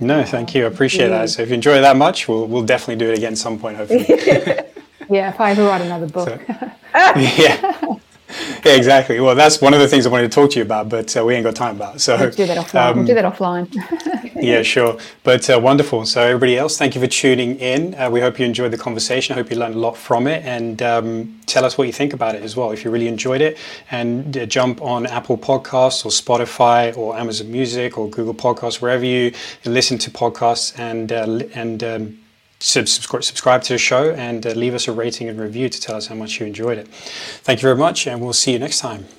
No, thank you. I appreciate yeah. that. So if you enjoy that much, we'll, we'll definitely do it again some point, hopefully. yeah, if I ever write another book. So, yeah. yeah, exactly. Well, that's one of the things I wanted to talk to you about, but uh, we ain't got time about. So we'll do that offline. Um, we'll do that offline. yeah, sure. But uh, wonderful. So everybody else, thank you for tuning in. Uh, we hope you enjoyed the conversation. I hope you learned a lot from it, and um, tell us what you think about it as well. If you really enjoyed it, and uh, jump on Apple Podcasts or Spotify or Amazon Music or Google Podcasts, wherever you listen to podcasts, and uh, and um, subscribe, subscribe to the show and uh, leave us a rating and review to tell us how much you enjoyed it. Thank you very much, and we'll see you next time.